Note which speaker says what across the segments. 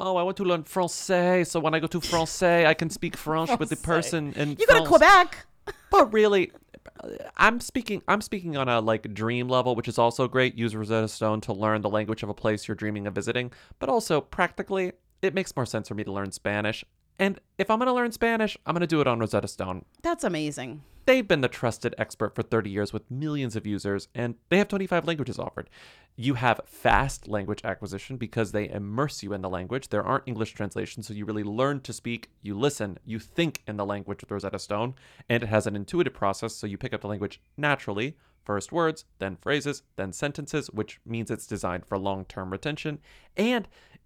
Speaker 1: Oh, I want to learn Francais, so when I go to Francais, I can speak French with the person in
Speaker 2: You go to
Speaker 1: France.
Speaker 2: Quebec.
Speaker 1: But really, I'm speaking. I'm speaking on a like dream level, which is also great. Use Rosetta Stone to learn the language of a place you're dreaming of visiting. But also practically, it makes more sense for me to learn Spanish. And if I'm gonna learn Spanish, I'm gonna do it on Rosetta Stone.
Speaker 2: That's amazing.
Speaker 1: They've been the trusted expert for 30 years with millions of users, and they have 25 languages offered. You have fast language acquisition because they immerse you in the language. There aren't English translations, so you really learn to speak, you listen, you think in the language with Rosetta Stone, and it has an intuitive process, so you pick up the language naturally. First words, then phrases, then sentences, which means it's designed for long term retention. And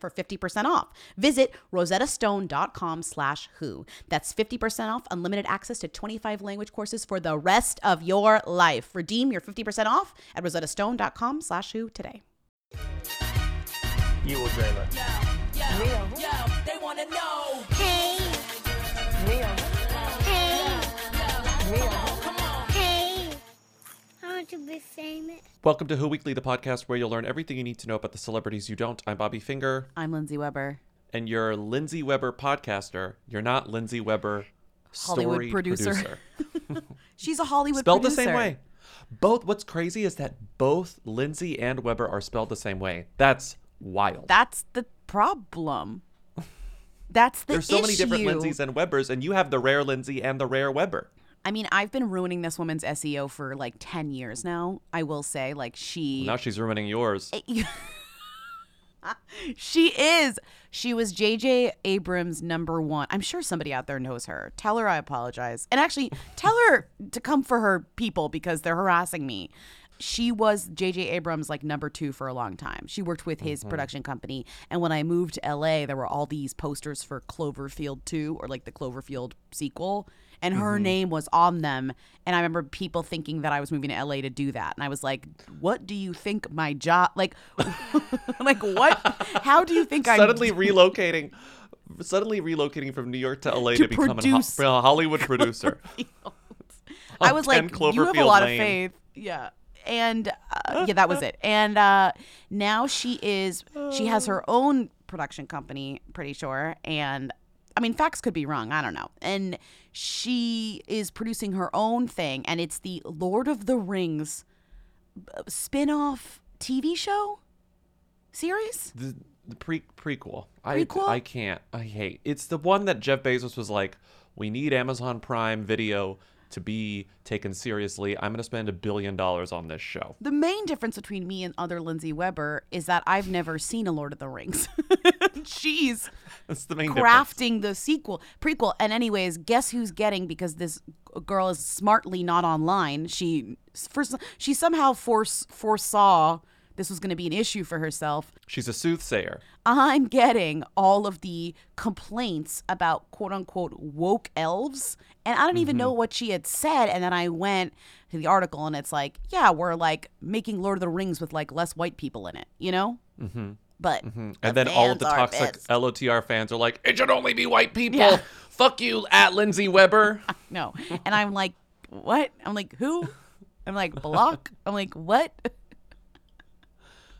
Speaker 2: for 50% off. Visit rosettastone.com slash who. That's 50% off unlimited access to 25 language courses for the rest of your life. Redeem your 50% off at rosettastone.com slash who today.
Speaker 3: You will dream it.
Speaker 4: they wanna
Speaker 5: want to be famous.
Speaker 1: Welcome to Who Weekly, the podcast where you'll learn everything you need to know about the celebrities you don't. I'm Bobby Finger,
Speaker 2: I'm Lindsay Weber.
Speaker 1: and you're Lindsay Weber podcaster. You're not Lindsay Weber story
Speaker 2: Hollywood producer. She's a Hollywood
Speaker 1: spelled
Speaker 2: producer.
Speaker 1: the same way. Both. What's crazy is that both Lindsay and Weber are spelled the same way. That's wild.
Speaker 2: That's the problem. That's the
Speaker 1: There's so many different
Speaker 2: issue.
Speaker 1: Lindsays and Webers, and you have the rare Lindsay and the rare Weber.
Speaker 2: I mean, I've been ruining this woman's SEO for like 10 years now. I will say, like, she.
Speaker 1: Now she's ruining yours.
Speaker 2: Eh, she is. She was J.J. Abrams' number one. I'm sure somebody out there knows her. Tell her I apologize. And actually, tell her to come for her people because they're harassing me. She was J.J. Abrams' like number two for a long time. She worked with his mm-hmm. production company. And when I moved to L.A., there were all these posters for Cloverfield 2 or like the Cloverfield sequel. And her name was on them. And I remember people thinking that I was moving to LA to do that. And I was like, what do you think my job like like what how do you think I'm
Speaker 1: suddenly relocating, suddenly relocating from New York to LA to,
Speaker 2: To
Speaker 1: become a,
Speaker 2: produce
Speaker 1: ho- a Hollywood producer.
Speaker 2: I was
Speaker 1: 10
Speaker 2: like, you have a lot
Speaker 1: Lane.
Speaker 2: of faith. Yeah. And uh, yeah, that was it. And uh, now she is, she has her own production company, pretty sure. And I mean, facts could be wrong. I don't know. And she is producing her own thing. And it's the Lord of the Rings uh, spin off TV show series.
Speaker 1: the, the pre prequel. I
Speaker 2: Prequel?
Speaker 1: I can't. I hate. It's the one that Jeff Bezos was like, we need Amazon Prime Video to be taken seriously. I'm going to spend a billion dollars on this show.
Speaker 2: The main difference between me and other Lindsay Weber is that I've never seen a Lord of the Rings. She's
Speaker 1: That's the main difference.
Speaker 2: crafting the sequel, prequel. And anyways, guess who's getting because this girl is smartly not online. She first she somehow force foresaw this was going to be an issue for herself.
Speaker 1: She's a soothsayer.
Speaker 2: I'm getting all of the complaints about quote unquote woke elves. And I don't even know what she had said. And then I went to the article and it's like, yeah, we're like making Lord of the Rings with like less white people in it, you know? Mm-hmm. But
Speaker 1: And then all of the toxic. LOTR fans are like, it should only be white people.
Speaker 2: Yeah.
Speaker 1: Fuck you, at Lindsay Weber.
Speaker 2: No. And I'm like, what? I'm like, who? I'm like, block? I'm like, what?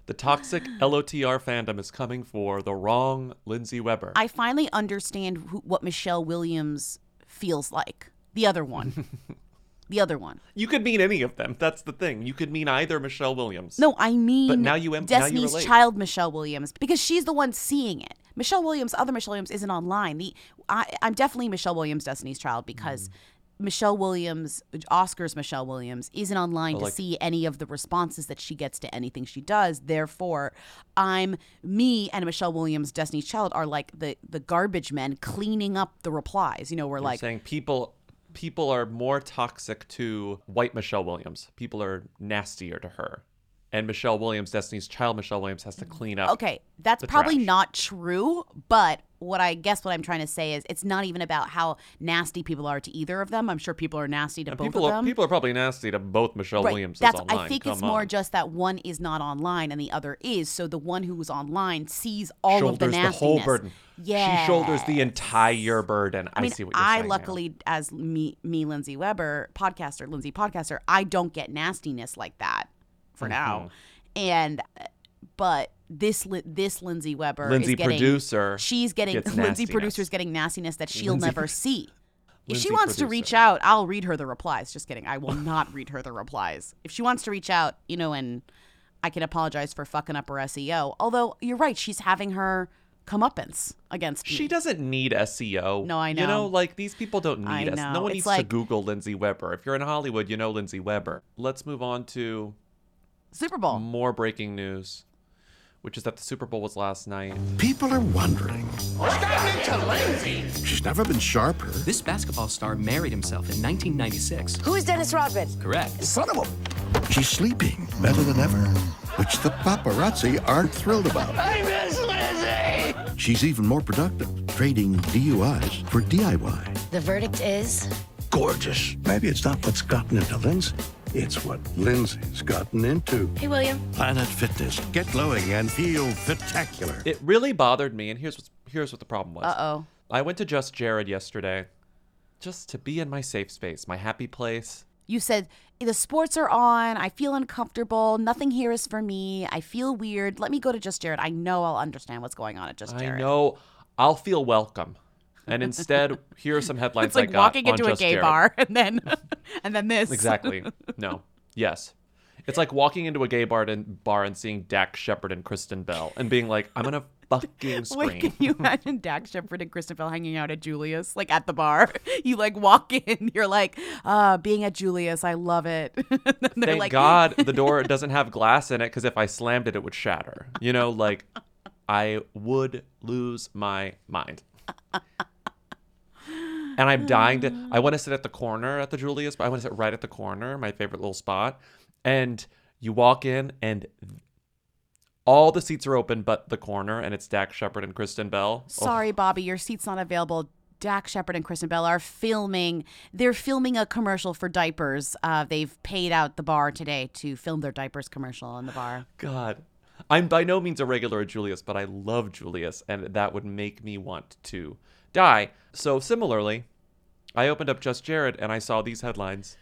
Speaker 1: The toxic LOTR fandom is coming for the wrong Lindsay Weber.
Speaker 2: I finally understand who, what Michelle Williams feels like. The other one. the other one.
Speaker 1: you could mean any of them. That's the thing. You could mean either Michelle Williams.
Speaker 2: No, I mean
Speaker 1: But now you em- now you
Speaker 2: Destiny's. Child Michelle Williams because she's the one seeing it. Michelle Williams, other Michelle Williams, isn't online. The I, I'm definitely Michelle Williams' Destiny's Child because mm. Michelle Williams, Oscar's Michelle Williams, isn't online to
Speaker 1: like-
Speaker 2: see any of the responses that she gets to anything she does. Therefore, I'm me and Michelle Williams' Destiny's Child are like the the garbage men cleaning up the replies. You know, we're like
Speaker 1: saying people people are more toxic to white Michelle Williams. People are nastier to her. And Michelle Williams, Destiny's Child Michelle Williams has to clean up.
Speaker 2: Okay, that's probably
Speaker 1: trash.
Speaker 2: not true, but what I guess what I'm trying to say is it's not even about how nasty people are to either of them. I'm sure people are nasty to
Speaker 1: And
Speaker 2: both
Speaker 1: people
Speaker 2: of
Speaker 1: are
Speaker 2: them.
Speaker 1: people are probably nasty to both Michelle
Speaker 2: Right.
Speaker 1: Williams
Speaker 2: That's
Speaker 1: online.
Speaker 2: I think
Speaker 1: Come
Speaker 2: it's more just that one is not online and the other is. So the one who's online sees all
Speaker 1: shoulders
Speaker 2: of the nastiness.
Speaker 1: the, whole burden.
Speaker 2: Yeah.
Speaker 1: She shoulders the entire burden. I,
Speaker 2: I mean,
Speaker 1: see what you're
Speaker 2: I
Speaker 1: saying. now.
Speaker 2: luckily, as me, me, Lindsay Weber, podcaster, Lindsay podcaster, I don't get nastiness like that for
Speaker 1: Mm-hmm.
Speaker 2: now. And, but this this Lindsay Weber,
Speaker 1: Lindsay
Speaker 2: is getting,
Speaker 1: producer
Speaker 2: she's getting Lindsay producer's getting nastiness that she'll
Speaker 1: Lindsay-
Speaker 2: never see. If she wants to reach out, I'll read her the replies. Just kidding. I will not read her the replies. If she wants to reach out, you know, and I can apologize for fucking up her SEO. Although you're right, she's having her comeuppance against me.
Speaker 1: She doesn't need SEO.
Speaker 2: No, I know.
Speaker 1: You
Speaker 2: know.
Speaker 1: know, like these people don't need us. No one
Speaker 2: It's
Speaker 1: needs
Speaker 2: like-
Speaker 1: to Google Lindsay Weber. If you're in Hollywood, you know Lindsay Weber. Let's move on to
Speaker 2: Super Bowl.
Speaker 1: more breaking news, which is that the Super Bowl was last night.
Speaker 3: People are wondering. What's gotten into Lindsay? She's never been sharper.
Speaker 6: This basketball star married himself in 1996.
Speaker 7: Who is Dennis Rodman?
Speaker 6: Correct.
Speaker 3: Son of a. She's sleeping better than ever, which the paparazzi aren't thrilled about. I miss Lizzie! She's even more productive, trading DUIs for DIY.
Speaker 7: The verdict is
Speaker 3: Gorgeous. Maybe it's not what's gotten into Lindsay, it's what Lindsay's gotten into.
Speaker 7: Hey, William.
Speaker 3: Planet Fitness. Get glowing and feel spectacular.
Speaker 1: It really bothered me, and here's what, here's what the problem was.
Speaker 2: Uh oh.
Speaker 1: I went to Just Jared yesterday, just to be in my safe space, my happy place.
Speaker 2: You said the sports are on. I feel uncomfortable. Nothing here is for me. I feel weird. Let me go to Just Jared. I know I'll understand what's going on at Just Jared.
Speaker 1: I know I'll feel welcome. And instead, here are some headlines
Speaker 2: It's like walking into a gay
Speaker 1: Jared.
Speaker 2: bar and then and then this.
Speaker 1: Exactly. No. Yes. It's like walking into a gay bar and bar and seeing Dax Shepard and Kristen Bell and being like, I'm gonna fucking scream.
Speaker 2: Wait, can you imagine Dax Shepard and Kristen Bell hanging out at Julius, like at the bar? You like walk in, you're like, uh, being at Julius, I love it.
Speaker 1: Thank
Speaker 2: like,
Speaker 1: God the door doesn't have glass in it because if I slammed it, it would shatter. You know, like I would lose my mind. And I'm dying to. I want to sit at the corner at the Julius, but I want to sit right at the corner, my favorite little spot. And you walk in, and all the seats are open, but the corner, and it's Dax Shepard and Kristen Bell. Oh,
Speaker 2: Sorry, Bobby, your seat's not available. Dax Shepard and Kristen Bell are filming. They're filming a commercial for diapers. Uh, they've paid out the bar today to film their diapers commercial in the bar.
Speaker 1: God. I'm by no means a regular at Julius, but I love Julius, and that would make me want to die. So, similarly, I opened up Just Jared and I saw these headlines.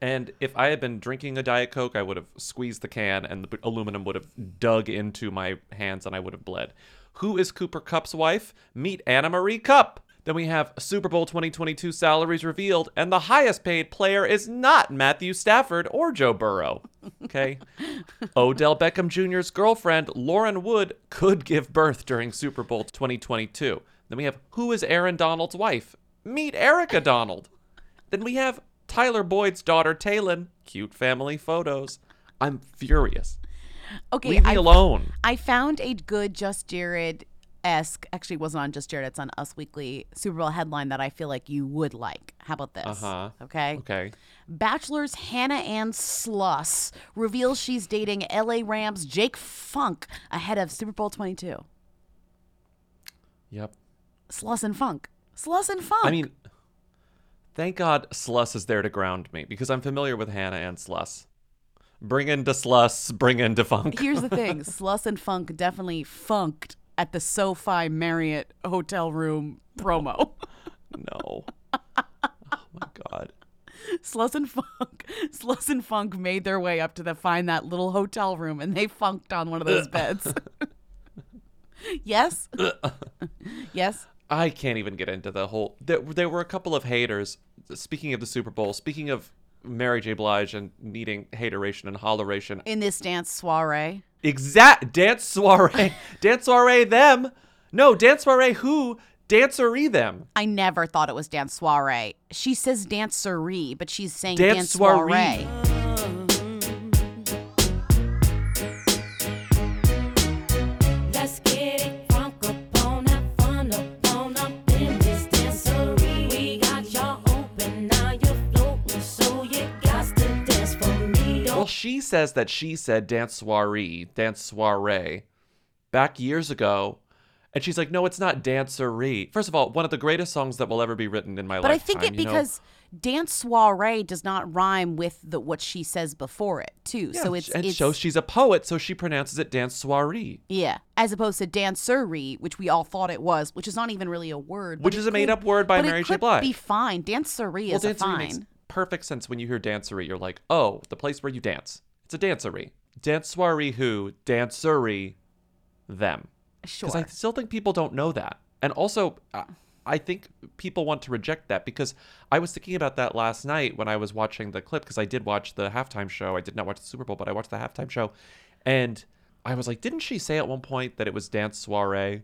Speaker 1: And if I had been drinking a Diet Coke, I would have squeezed the can and the aluminum would have dug into my hands and I would have bled. Who is Cooper Kupp's wife? Meet Anna Marie Kupp. Then we have Super Bowl 2022 salaries revealed, and the highest paid player is not Matthew Stafford or Joe Burrow. Okay. Odell Beckham Jr.'s girlfriend, Lauren Wood, could give birth during Super Bowl 2022. Then we have Who is Aaron Donald's wife? Meet Erica Donald. Then we have Tyler Boyd's daughter, Taylin. Cute family photos. I'm furious.
Speaker 2: Okay,
Speaker 1: Leave me
Speaker 2: I,
Speaker 1: alone.
Speaker 2: I found a good Just Jared esque. Actually, it wasn't on Just Jared. It's on Us Weekly Super Bowl headline that I feel like you would like. How about this?
Speaker 1: Uh-huh.
Speaker 2: Okay.
Speaker 1: Okay.
Speaker 2: Bachelor's Hannah Ann Sluss reveals she's dating LA Rams Jake Funk ahead of Super Bowl 22.
Speaker 1: Yep.
Speaker 2: Sluss and Funk. Sluss and Funk.
Speaker 1: I mean, thank God Sluss is there to ground me because I'm familiar with Hannah Ann Sluss. Bring in to Sluss, bring in to Funk.
Speaker 2: here's the thing Sluss and Funk definitely funked at the SoFi Marriott hotel room promo.
Speaker 1: No. Oh my God.
Speaker 2: Sluss and Funk, Sluss and Funk made their way up to the find that little hotel room, and they funked on one of those beds. yes, yes.
Speaker 1: I can't even get into the whole. There, there were a couple of haters. Speaking of the Super Bowl, speaking of Mary J. Blige and needing hateration and holleration,
Speaker 2: In this dance soiree,
Speaker 1: exact dance soiree, dance soiree them. No, dance soiree who? Dancery them.
Speaker 2: I never thought it was dance soiree. She says dancery, but she's saying
Speaker 1: Dance
Speaker 2: dance,
Speaker 1: soiree.
Speaker 2: soiree.
Speaker 1: She says that she said dance soiree, dance soiree, back years ago. And she's like, no, it's not dancery. First of all, one of the greatest songs that will ever be written in my life.
Speaker 2: But I think it
Speaker 1: you know?
Speaker 2: because dance soiree does not rhyme with the what she says before it too.
Speaker 1: Yeah,
Speaker 2: so it's
Speaker 1: and
Speaker 2: it's
Speaker 1: shows she's a poet, so she pronounces it dance soiree,
Speaker 2: yeah, as opposed to dancery, which we all thought it was, which is not even really a word.
Speaker 1: Which is a made-up word by
Speaker 2: but
Speaker 1: Mary
Speaker 2: it
Speaker 1: J.
Speaker 2: could
Speaker 1: Blige.
Speaker 2: Be fine. Dancery is a
Speaker 1: dancery
Speaker 2: fine.
Speaker 1: makes perfect sense when you hear dancery. You're like, oh, the place where you dance. It's a dancery. Dance soiree who? Dancery them.
Speaker 2: Sure.
Speaker 1: Because I still think people don't know that. And also, uh, I think people want to reject that because I was thinking about that last night when I was watching the clip because I did watch the halftime show. I did not watch the Super Bowl, but I watched the halftime show. And I was like, didn't she say at one point that it was dance soiree?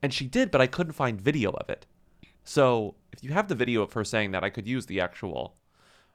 Speaker 1: And she did, but I couldn't find video of it. So if you have the video of her saying that, I could use the actual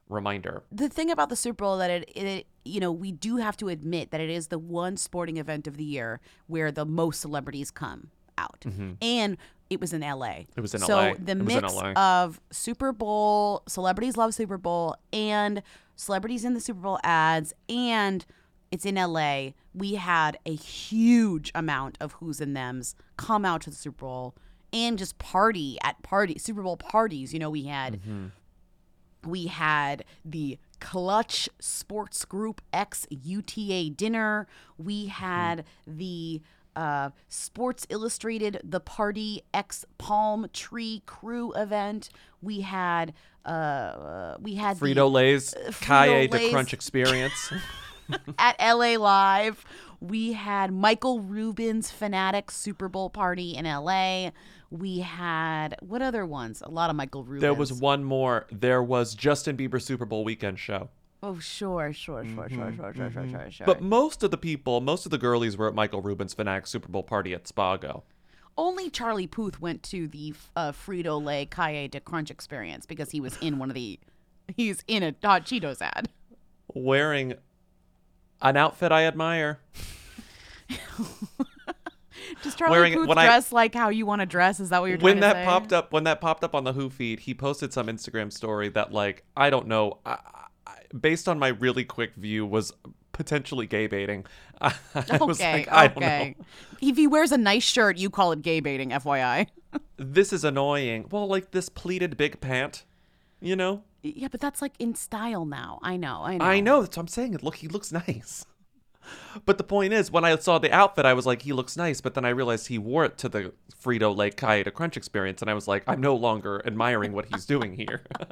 Speaker 1: reminder.
Speaker 2: the thing about the Super Bowl that it, it you know we do have to admit that it is the one sporting event of the year where the most celebrities come out, and it was in L.A.
Speaker 1: Mm-hmm. It was in
Speaker 2: so
Speaker 1: LA.
Speaker 2: the
Speaker 1: It
Speaker 2: mix of Super Bowl celebrities love Super Bowl and celebrities in the Super Bowl ads and it's in LA. We had a huge amount of who's in them's come out to the Super Bowl and just party at party Super Bowl parties. You know, we had
Speaker 1: Mm-hmm.
Speaker 2: We had the Clutch Sports Group X UTA dinner. We had the uh, Sports Illustrated The Party X Palm Tree Crew event. We had uh, we had the-
Speaker 1: Frito Lay's Calle de
Speaker 2: Frito-Lay's-
Speaker 1: Crunch experience.
Speaker 2: at LA Live. We had Michael Rubin's Fanatic Super Bowl party in LA. We had what other ones? A lot of Michael Rubin.
Speaker 1: There was one more. There was Justin Bieber Super Bowl weekend show.
Speaker 2: Oh sure, sure, sure, mm-hmm. sure, sure, sure, sure, sure, sure.
Speaker 1: But most of the people, most of the girlies were at Michael Rubin's Fanatic Super Bowl party at Spago
Speaker 2: only Charlie Puth went to the uh, Frito Lay Calle de Crunch experience because he was in one of the he's in a hot Cheetos ad,
Speaker 1: wearing an outfit I admire.
Speaker 2: Just Charlie
Speaker 1: Wearing
Speaker 2: Puth
Speaker 1: when I-
Speaker 2: dress like how you want to dress? Is that what you're
Speaker 1: when that
Speaker 2: say?
Speaker 1: popped up when that popped up on the who feed he posted some instagram story that like i don't know I, I, based on my really quick view was potentially gay baiting i,
Speaker 2: Okay,
Speaker 1: like i don't
Speaker 2: okay.
Speaker 1: know
Speaker 2: If he wears a nice shirt, you call it gay baiting, FYI.
Speaker 1: this is annoying well like this pleated big pant you know
Speaker 2: Yeah, but that's like in style now. I know. I know.
Speaker 1: i know that's what i'm saying it. look he looks nice but the point is when i saw the outfit i was like he looks nice but then i realized he wore it to the frito lake Calle crunch experience and i was like i'm no longer admiring what he's doing here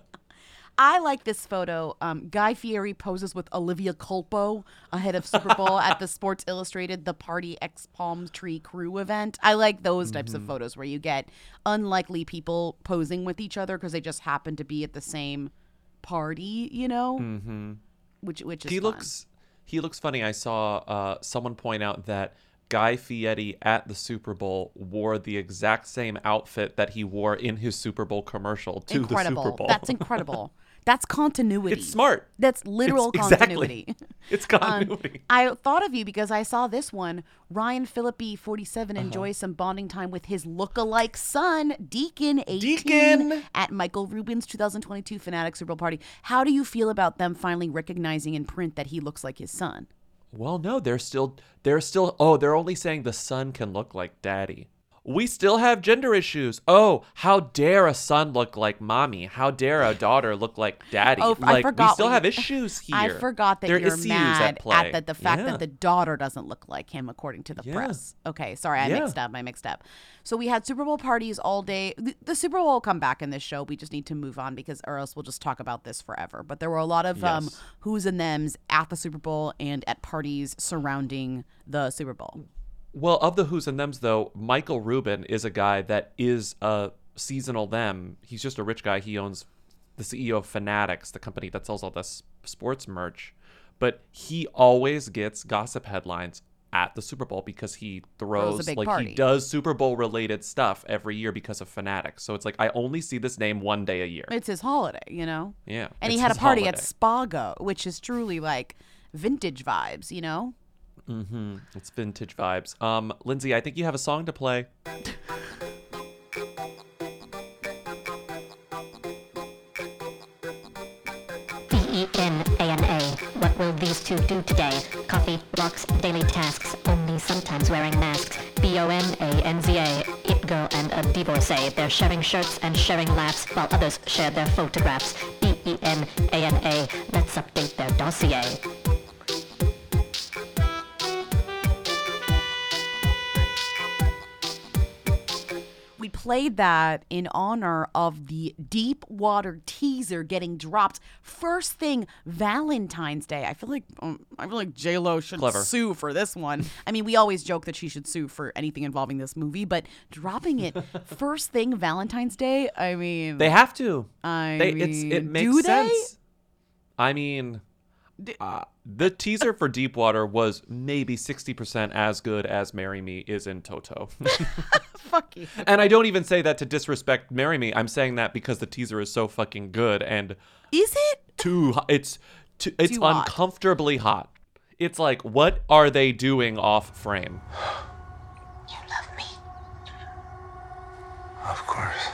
Speaker 2: I like this photo. Um, Guy Fieri poses with Olivia Culpo ahead of Super Bowl at the Sports Illustrated The Party X Palm Tree Crew event. I like those types
Speaker 1: Mm-hmm.
Speaker 2: of photos where you get unlikely people posing with each other because they just happen to be at the same party, you know? Mm-hmm. Which which is
Speaker 1: he
Speaker 2: fun.
Speaker 1: looks he looks funny. I saw uh, someone point out that Guy Fieri at the Super Bowl wore the exact same outfit that he wore in his Super Bowl commercial to
Speaker 2: incredible.
Speaker 1: the Super Bowl.
Speaker 2: That's incredible. That's continuity.
Speaker 1: It's smart.
Speaker 2: That's literal
Speaker 1: It's- exactly.
Speaker 2: continuity.
Speaker 1: It's
Speaker 2: Um,
Speaker 1: continuity.
Speaker 2: I thought of you because I saw this one. Ryan Phillippe, 47,
Speaker 1: Uh-huh.
Speaker 2: enjoys some bonding time with his look-alike son, Deacon, 18,
Speaker 1: Deacon!
Speaker 2: at Michael Rubin's 2022 Fanatic Super Bowl party. How do you feel about them finally recognizing in print that he looks like his son?
Speaker 1: well, no, they're still they're still oh, they're only saying the son can look like daddy. We still have gender issues. Oh, how dare a son look like mommy? How dare a daughter look like daddy?
Speaker 2: Oh, I forgot
Speaker 1: we still have issues here.
Speaker 2: I forgot that
Speaker 1: there
Speaker 2: you're mad
Speaker 1: at, play.
Speaker 2: the, the fact
Speaker 1: Yeah.
Speaker 2: that the daughter doesn't look like him, according to the
Speaker 1: Yeah.
Speaker 2: press. Okay, sorry, I
Speaker 1: Yeah.
Speaker 2: mixed up. I mixed up. So we had Super Bowl parties all day. The, the Super Bowl will come back in this show. We just need to move on because, or else we'll just talk about this forever. But there were a lot of um, who's and them's at the Super Bowl and at parties surrounding the Super Bowl.
Speaker 1: Well, of the who's and them's though, Michael Rubin is a guy that is a seasonal them. He's just a rich guy. He owns the CEO of Fanatics, the company that sells all this sports merch. But he always gets gossip headlines at the Super Bowl because he
Speaker 2: Throws
Speaker 1: throws,
Speaker 2: a big
Speaker 1: like
Speaker 2: party.
Speaker 1: he does Super Bowl related stuff every year because of Fanatics. So it's like I only see this name one day a year.
Speaker 2: It's his holiday, you know?
Speaker 1: Yeah,
Speaker 2: And he had a party at. Spago, which is truly like vintage vibes, you know?
Speaker 1: Mm-hmm. It's vintage vibes. Um, Lindsay, I think you have a song to play.
Speaker 7: B-E-N-A-N-A. What will these two do today? Coffee, walks, daily tasks, only sometimes wearing masks. B-O-N-A-N-Z-A. It girl and a divorcee. They're sharing shirts and sharing laughs while others share their photographs. B-E-N-A-N-A. Let's update their dossier.
Speaker 2: Played that in honor of the Deep Water teaser getting dropped first thing Valentine's Day. I feel like um, I feel like J Lo should
Speaker 1: Clever.
Speaker 2: sue for this one. I mean, we always joke that she should sue for anything involving this movie, but dropping it first thing Valentine's Day. I mean,
Speaker 1: They have to.
Speaker 2: I
Speaker 1: They, it's, it makes
Speaker 2: do they?
Speaker 1: sense. I mean, uh, the teaser for Deepwater was maybe 60% as good as Marry Me is in Toto.
Speaker 2: fuck you.
Speaker 1: and I don't even say that to disrespect Marry Me. I'm saying that because the teaser is so fucking good and
Speaker 2: Is it?
Speaker 1: too ho- it's too, it's
Speaker 2: Too hot.
Speaker 1: uncomfortably hot. It's like what are they doing off frame?
Speaker 7: You love me.
Speaker 3: Of course.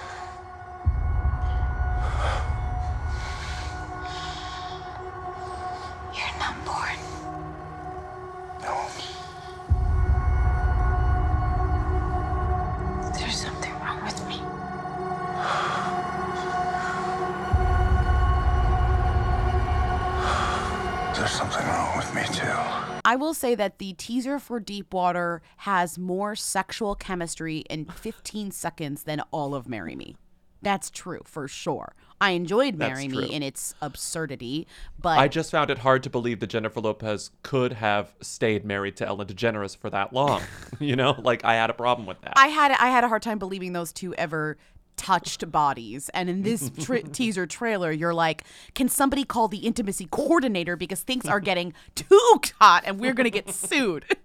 Speaker 2: I will say that the teaser for Deepwater has more sexual chemistry in 15 seconds than all of Marry Me. That's true for sure. I enjoyed
Speaker 1: That's
Speaker 2: Marry
Speaker 1: true.
Speaker 2: Me in its absurdity, but
Speaker 1: I just found it hard to believe that Jennifer Lopez could have stayed married to Ellen DeGeneres for that long. you know, like I had a problem with that.
Speaker 2: I had I had a hard time believing those two ever touched bodies. And in this tra- teaser trailer, you're like, can somebody call the intimacy coordinator because things are getting too hot and we're gonna get sued.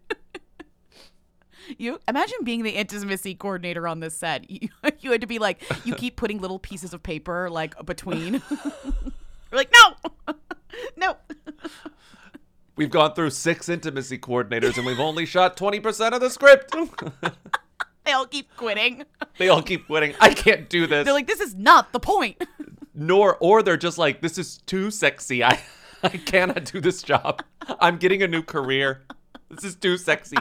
Speaker 2: You imagine being the intimacy coordinator on this set. You, you had to be like, you keep putting little pieces of paper like between. You're like, no, no.
Speaker 1: We've gone through six intimacy coordinators and we've only shot 20% of the script.
Speaker 2: They all keep quitting.
Speaker 1: they all keep quitting. I can't do this.
Speaker 2: They're like, this is not the point.
Speaker 1: Nor or they're just like this is too sexy. I I cannot do this job. I'm getting a new career. This is too sexy.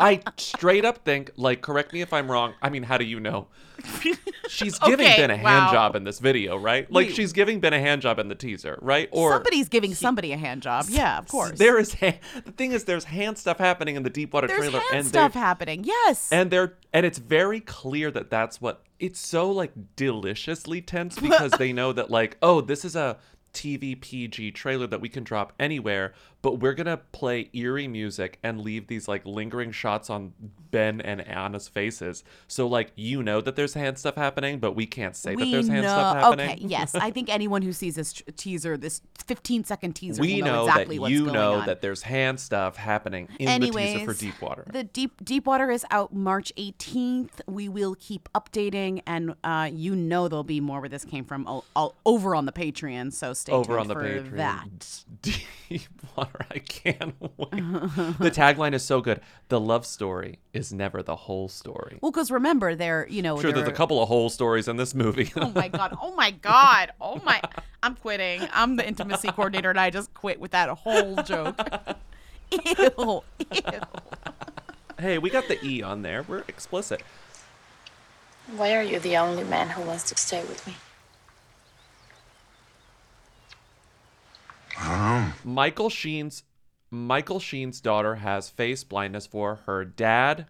Speaker 1: I straight up think like correct me if I'm wrong. I mean, how do you know? She's giving
Speaker 2: Okay,
Speaker 1: Ben a hand job in this video, right? Like she's giving Ben a hand job in the teaser, right? Or
Speaker 2: Somebody's giving somebody a hand job. Yeah, of course.
Speaker 1: There is ha- the thing is there's hand stuff happening in the Deepwater
Speaker 2: There's
Speaker 1: trailer ending.
Speaker 2: hand
Speaker 1: and
Speaker 2: stuff
Speaker 1: they're-
Speaker 2: happening. Yes.
Speaker 1: and they're and it's very clear that that's what it's so like deliciously tense because they know that like oh this is a TV PG trailer that we can drop anywhere but we're gonna play eerie music and leave these like lingering shots on Ben and Anna's faces so like you know that there's hand stuff happening but we can't say that there's hand
Speaker 2: know.
Speaker 1: stuff happening
Speaker 2: Okay, yes. I think anyone who sees this teaser, this 15 second teaser,
Speaker 1: we
Speaker 2: will know,
Speaker 1: know
Speaker 2: exactly
Speaker 1: that
Speaker 2: what's
Speaker 1: you
Speaker 2: going
Speaker 1: know
Speaker 2: on.
Speaker 1: that there's hand stuff happening in
Speaker 2: Anyways,
Speaker 1: the teaser for Deepwater
Speaker 2: The deep Deepwater is out March 18th. We will keep updating, and uh, you know there'll be more where this came from all, all over on the Patreon. So stay
Speaker 1: over
Speaker 2: tuned
Speaker 1: on the
Speaker 2: for
Speaker 1: Patreon.
Speaker 2: that.
Speaker 1: Deepwater, I can't wait. the tagline is so good. The love story is never the whole story.
Speaker 2: Well, because remember, they're you know
Speaker 1: Sure, there's a couple of whole stories in this movie.
Speaker 2: Oh my god! Oh my god! Oh my! I'm quitting. I'm the intimacy coordinator, and I just quit with that whole joke. Ew! Ew!
Speaker 1: hey, we got the E on there. We're explicit.
Speaker 8: Why are you the only man who wants to stay with me? Oh.
Speaker 1: Michael Sheen's Michael Sheen's daughter has face blindness for her dad,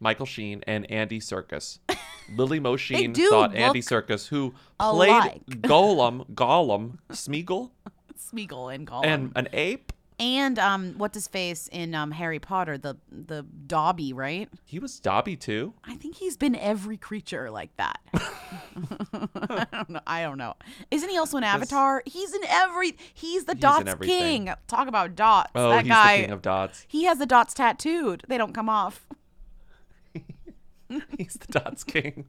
Speaker 1: Michael Sheen, and Andy Serkis. Lily Mo Sheen thought Andy
Speaker 2: look
Speaker 1: Serkis, who played
Speaker 2: alike.
Speaker 1: Gollum, Gollum, Smeagol,
Speaker 2: Smeagol and Gollum.
Speaker 1: and an ape.
Speaker 2: And um, what's his face in um Harry Potter? The the Dobby, right?
Speaker 1: He was Dobby too.
Speaker 2: I think he's been every creature like that. I don't know. I don't know. Isn't he also an Avatar? He's in every. He's the
Speaker 1: He's
Speaker 2: Dots. King. Talk about dots.
Speaker 1: Oh,
Speaker 2: that
Speaker 1: he's
Speaker 2: guy.
Speaker 1: the king of dots.
Speaker 2: he has the dots tattooed. They don't come off.
Speaker 1: He's the Dots King.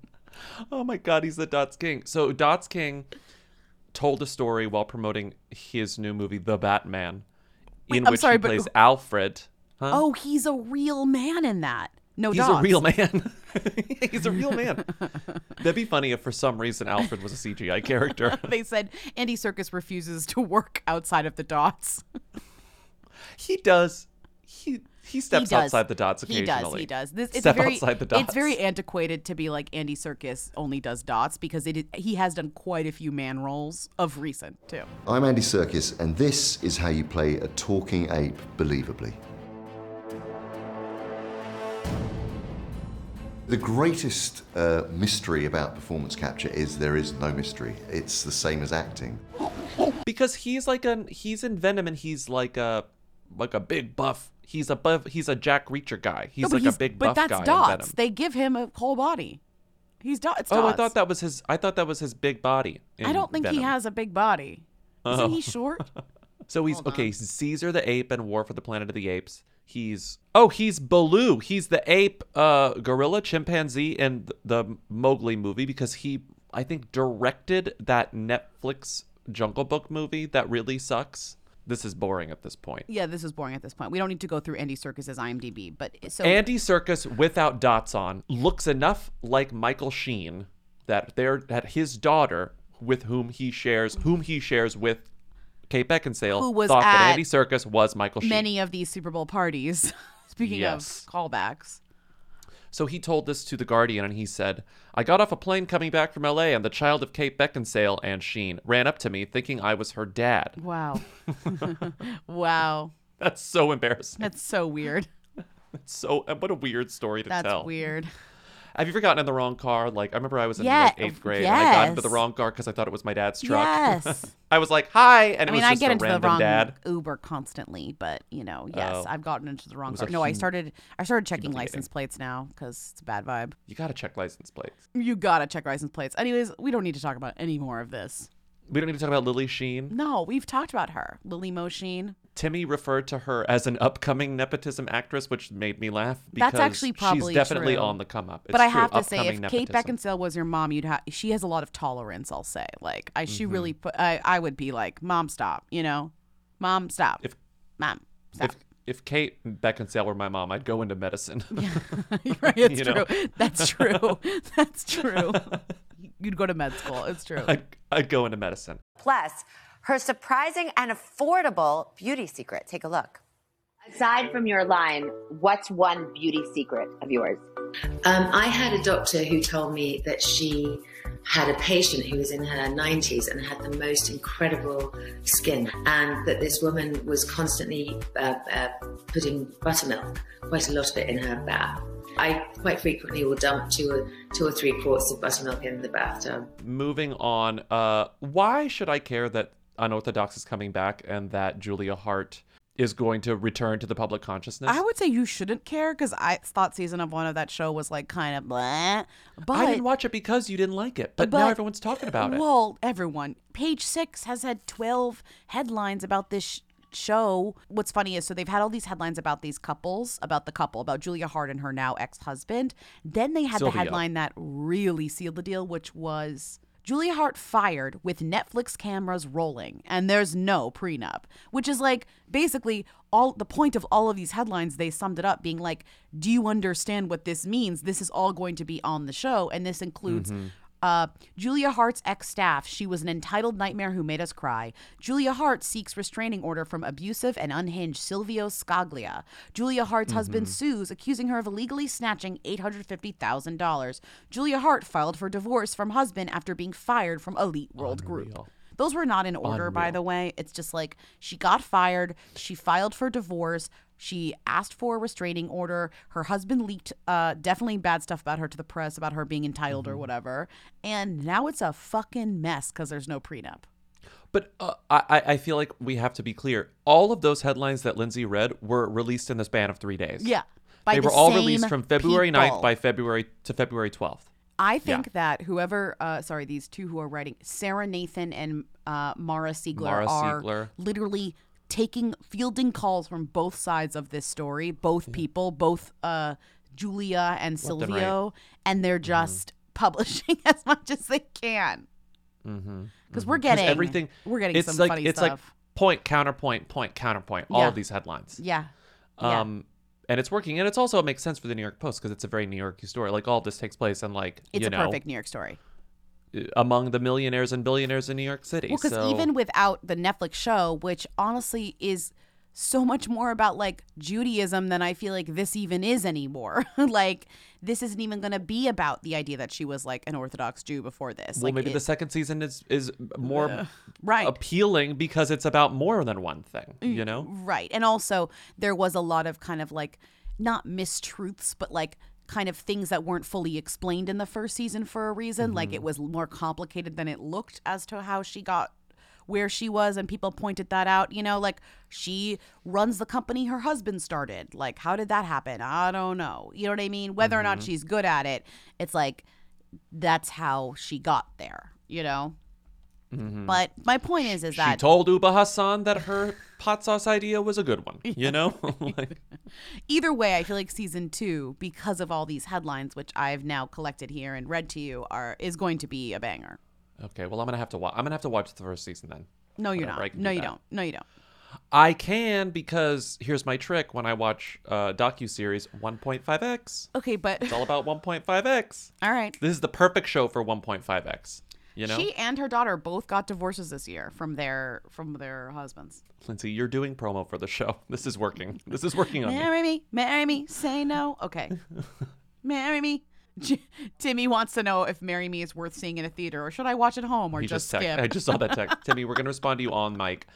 Speaker 1: Oh my God, he's the Dots King. So Dots King told a story while promoting his new movie, The Batman, in
Speaker 2: I'm
Speaker 1: which
Speaker 2: sorry,
Speaker 1: he plays Alfred. Huh?
Speaker 2: Oh, he's a real man in that. No
Speaker 1: he's
Speaker 2: dots.
Speaker 1: a real man. he's a real man. That'd be funny if for some reason Alfred was a CGI character.
Speaker 2: they said Andy Serkis refuses to work outside of the dots.
Speaker 1: he does. He he steps
Speaker 2: he
Speaker 1: outside the dots occasionally.
Speaker 2: He does. He does. This it's
Speaker 1: Step
Speaker 2: very
Speaker 1: outside the dots.
Speaker 2: it's very antiquated to be like Andy Serkis only does dots because it is, he has done quite a few man roles of recent too.
Speaker 9: I'm Andy Serkis, and this is how you play a talking ape believably. The greatest uh, mystery about performance capture is there is no mystery. It's the same as acting.
Speaker 1: because he's like a he's in Venom and he's like a like a big buff. He's a buff. He's a Jack Reacher guy. He's
Speaker 2: No, but
Speaker 1: like a big buff
Speaker 2: but that's
Speaker 1: guy
Speaker 2: dots.
Speaker 1: Venom.
Speaker 2: They give him a whole body. He's dots. It's
Speaker 1: Oh, I thought that was his. I thought that was his big body.
Speaker 2: I don't think he has a big body. Isn't
Speaker 1: Oh.
Speaker 2: he short?
Speaker 1: So he's okay. He's Caesar the ape and War for the Planet of the Apes. He's oh, he's Baloo. He's the ape, uh, gorilla, chimpanzee in the Mowgli movie because he, I think, directed that Netflix Jungle Book movie that really sucks. This is boring at this point.
Speaker 2: yeah, this is boring at this point. We don't need to go through Andy Serkis's IMDb, but so
Speaker 1: Andy Serkis without dots on looks enough like Michael Sheen that they're that his daughter, with whom he shares, whom he shares with Kate Beckinsale,
Speaker 2: Who was
Speaker 1: thought that
Speaker 2: at
Speaker 1: Andy Serkis was Michael Sheen.
Speaker 2: many of these Super Bowl parties. Speaking
Speaker 1: Yes.
Speaker 2: of callbacks.
Speaker 1: So he told this to The Guardian and he said, I got off a plane coming back from LA and the child of Kate Beckinsale and Sheen ran up to me thinking I was her dad.
Speaker 2: Wow. wow.
Speaker 1: That's so embarrassing.
Speaker 2: That's so weird.
Speaker 1: It's so what a weird story to
Speaker 2: That's
Speaker 1: tell.
Speaker 2: weird.
Speaker 1: Have you ever gotten in the wrong car? Like I remember I was in
Speaker 2: Yeah,
Speaker 1: like eighth grade and I got into the wrong car because I thought it was my dad's truck.
Speaker 2: Yes.
Speaker 1: I was like, "Hi," and it
Speaker 2: I mean,
Speaker 1: was
Speaker 2: I
Speaker 1: just
Speaker 2: get
Speaker 1: a
Speaker 2: into the
Speaker 1: random
Speaker 2: wrong
Speaker 1: dad.
Speaker 2: Uber constantly, but you know, oh. yes,
Speaker 1: Oh.
Speaker 2: I've gotten into the wrong car. No, I started. I started checking license plates now because it's a bad vibe.
Speaker 1: You gotta check license plates.
Speaker 2: You gotta check license plates. Anyways, we don't need to talk about any more of this.
Speaker 1: We don't need to talk about Lily Sheen.
Speaker 2: No, we've talked about her, Lily Mo Sheen.
Speaker 1: Timmy referred to her as an upcoming nepotism actress, which made me laugh because
Speaker 2: That's actually probably
Speaker 1: she's definitely
Speaker 2: true.
Speaker 1: on the come up.
Speaker 2: but I
Speaker 1: true,
Speaker 2: have to say, if
Speaker 1: upcoming
Speaker 2: Kate. Beckinsale was your mom, you'd have. She has a lot of tolerance. I'll say, like, I
Speaker 1: Mm-hmm.
Speaker 2: she really put. I I would be like, Mom, stop. You know, Mom, stop.
Speaker 1: If-
Speaker 2: Mom, stop.
Speaker 1: if if Kate Beckinsale were my mom, I'd go into medicine.
Speaker 2: yeah, right, it's
Speaker 1: you
Speaker 2: true.
Speaker 1: know.
Speaker 2: That's true. That's true. You'd go to med school. It's true.
Speaker 1: I'd, I'd go into medicine.
Speaker 10: Plus, her surprising and affordable beauty secret. Take a look.
Speaker 11: Aside from your line, what's one beauty secret of yours?
Speaker 12: Um, I had a doctor who told me that she had a patient who was in her 90s and had the most incredible skin, and that this woman was constantly uh, uh, putting buttermilk, quite a lot of it, in her bath. I quite frequently will dump two or, two or three quarts of buttermilk in the bathtub.
Speaker 1: Moving on, uh, why should I care that Unorthodox is coming back and that Julia Haart is going to return to the public consciousness?
Speaker 2: I would say you shouldn't care because I thought season of one of that show was like kind of blah. But
Speaker 1: I didn't watch it because you didn't like it, but, now everyone's talking about it.
Speaker 2: Well, everyone. Page six has had 12 headlines about this sh- show. What's funny is so they've had all these headlines about these couples, about the couple, about Julia Haart and her now ex husband. Then they had
Speaker 1: Sylvia.
Speaker 2: the headline that really sealed the deal, which was. Julia Haart fired with Netflix cameras rolling, and there's no prenup, which is like basically all the point of all of these headlines. They summed it up being like, Do you understand what this means? This is all going to be on the show, and this includes mm-hmm. Uh, Julia Haart's ex staff. She was an entitled nightmare who made us cry. Julia Haart seeks restraining order from abusive and unhinged Silvio Scaglia. Julia Haart's husband sues, accusing her of illegally snatching $850,000. Julia Haart filed for divorce from husband after being fired from Elite World Group. Those were not in order, by the way. It's just like she got fired. She filed for divorce. She asked for a restraining order. Her husband leaked uh, definitely bad stuff about her to the press about her being entitled or whatever. And now it's a fucking mess because there's no prenup.
Speaker 1: But uh, I, I feel like we have to be clear. All of those headlines that Lindsay read were released in the span of three days.
Speaker 2: Yeah.
Speaker 1: They
Speaker 2: the
Speaker 1: were all released from February 9th by February to February 12th.
Speaker 2: I think that whoever, uh, sorry, these two who are writing, Sarah Nathan and uh, Mara Siegler
Speaker 1: Mara
Speaker 2: are
Speaker 1: Siegler.
Speaker 2: literally taking fielding calls from both sides of this story, both people, both uh, Julia and
Speaker 1: Left and right.
Speaker 2: Silvio, and they're just publishing as much as they can.
Speaker 1: Mm-hmm.
Speaker 2: Because we're getting
Speaker 1: everything.
Speaker 2: We're getting
Speaker 1: it's
Speaker 2: some
Speaker 1: like
Speaker 2: funny
Speaker 1: it's
Speaker 2: stuff.
Speaker 1: like point counterpoint point counterpoint. All of these headlines.
Speaker 2: yeah. Yeah.
Speaker 1: Um, and it's working, and it's also it makes sense for the New York Post because it's a very New York story. Like all this takes place and like
Speaker 2: It's a
Speaker 1: know
Speaker 2: perfect New York story.
Speaker 1: Among the millionaires and billionaires in New York City.
Speaker 2: Well, because
Speaker 1: so,
Speaker 2: even without the Netflix show, which honestly is so much more about like Judaism than I feel like this even is anymore. like this isn't even going to be about the idea that she was like an Orthodox Jew before this.
Speaker 1: well,
Speaker 2: like
Speaker 1: maybe
Speaker 2: it-
Speaker 1: the second season is is more
Speaker 2: right.
Speaker 1: appealing because it's about more than one thing. Mm, you know.
Speaker 2: Right. And also, there was a lot of kind of like not mistruths, but like kind of things that weren't fully explained in the first season for a reason. Like it was more complicated than it looked as to how she got where she was and people pointed that out you know like she runs the company her husband started. Like how did that happen? I don't know. You know what i mean? Whether or not
Speaker 1: Mhm.
Speaker 2: she's good at it it's like that's how she got there you know
Speaker 1: Mhm.
Speaker 2: but my point is is that she
Speaker 1: told Ubah Hassan that her hot sauce idea was a good one. You know. like,
Speaker 2: either way, I feel like season two, because of all these headlines, which I've now collected here and read to you, are is going to be a banger.
Speaker 1: okay. Well, I'm gonna have to watch. I'm gonna have to watch the first season then.
Speaker 2: No, you're
Speaker 1: Whatever,
Speaker 2: not. No, you
Speaker 1: that.
Speaker 2: don't. No, you don't.
Speaker 1: I can because here's my trick when I watch uh, docu series 1.5x.
Speaker 2: Okay, but
Speaker 1: It's all about 1.5x.
Speaker 2: all right.
Speaker 1: This is the perfect show for 1.5x. You know,
Speaker 2: She and her daughter both got divorces this year from their from their husbands.
Speaker 1: Lindsay, you're doing promo for the show. This is working. This is working on me.
Speaker 2: Marry me, marry me, say no. Okay, marry me. J- Timmy wants to know if "Marry Me" is worth seeing in a theater, or should I watch at home, or
Speaker 1: He
Speaker 2: just,
Speaker 1: just text.
Speaker 2: skip?
Speaker 1: I just saw that text. Timmy, we're gonna respond to you on mic.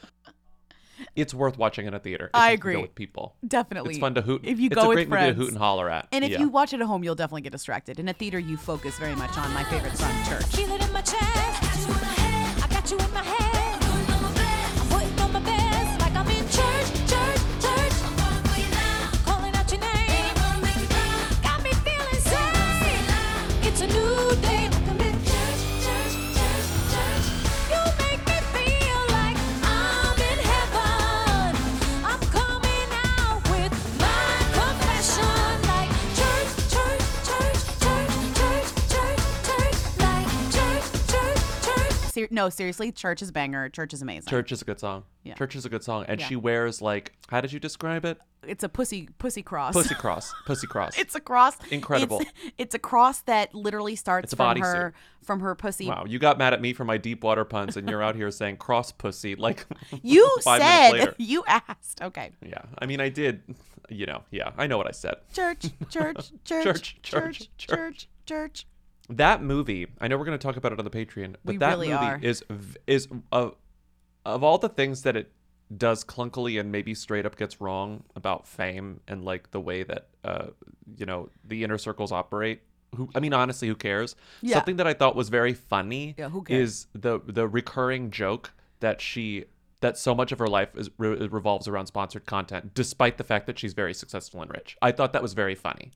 Speaker 1: It's worth watching in a theater. if
Speaker 2: I
Speaker 1: you
Speaker 2: agree.
Speaker 1: Go with people.
Speaker 2: Definitely.
Speaker 1: It's fun to hoot.
Speaker 2: If you
Speaker 1: it's
Speaker 2: go
Speaker 1: a
Speaker 2: with
Speaker 1: great movie
Speaker 2: friends.
Speaker 1: to hoot and holler at.
Speaker 2: And if
Speaker 1: yeah.
Speaker 2: you watch it at home, you'll definitely get distracted. In a theater, you focus very much on my favorite song, Church. Ser- no, seriously, Church is banger. Church is amazing.
Speaker 1: Church is a good song.
Speaker 2: Yeah.
Speaker 1: Church is a good song, and
Speaker 2: Yeah.
Speaker 1: she wears like how did you describe it?
Speaker 2: It's a pussy pussy cross.
Speaker 1: Pussy cross. Pussy cross.
Speaker 2: It's a cross.
Speaker 1: Incredible.
Speaker 2: It's, it's a cross that literally starts
Speaker 1: It's a
Speaker 2: from her from her pussy.
Speaker 1: Wow, you got mad at me for my deep water puns, and you're out here saying cross pussy like
Speaker 2: You
Speaker 1: five minutes later.
Speaker 2: said you asked. Okay.
Speaker 1: Yeah, I mean, I did. You know, yeah, I know what I said.
Speaker 2: Church, church, church,
Speaker 1: Church,
Speaker 2: church,
Speaker 1: church,
Speaker 2: church, church.
Speaker 1: That movie, I know we're going to talk about it on the Patreon, but
Speaker 2: We
Speaker 1: that
Speaker 2: really
Speaker 1: movie
Speaker 2: are.
Speaker 1: is is uh, of all the things that it does clunkily and maybe straight up gets wrong about fame and like the way that uh you know the inner circles operate. Who I mean, honestly, who cares?
Speaker 2: Yeah.
Speaker 1: Something that I thought was very funny
Speaker 2: Yeah, who cares?
Speaker 1: is the the recurring joke that she that so much of her life is re- revolves around sponsored content, despite the fact that she's very successful and rich. I thought that was very funny.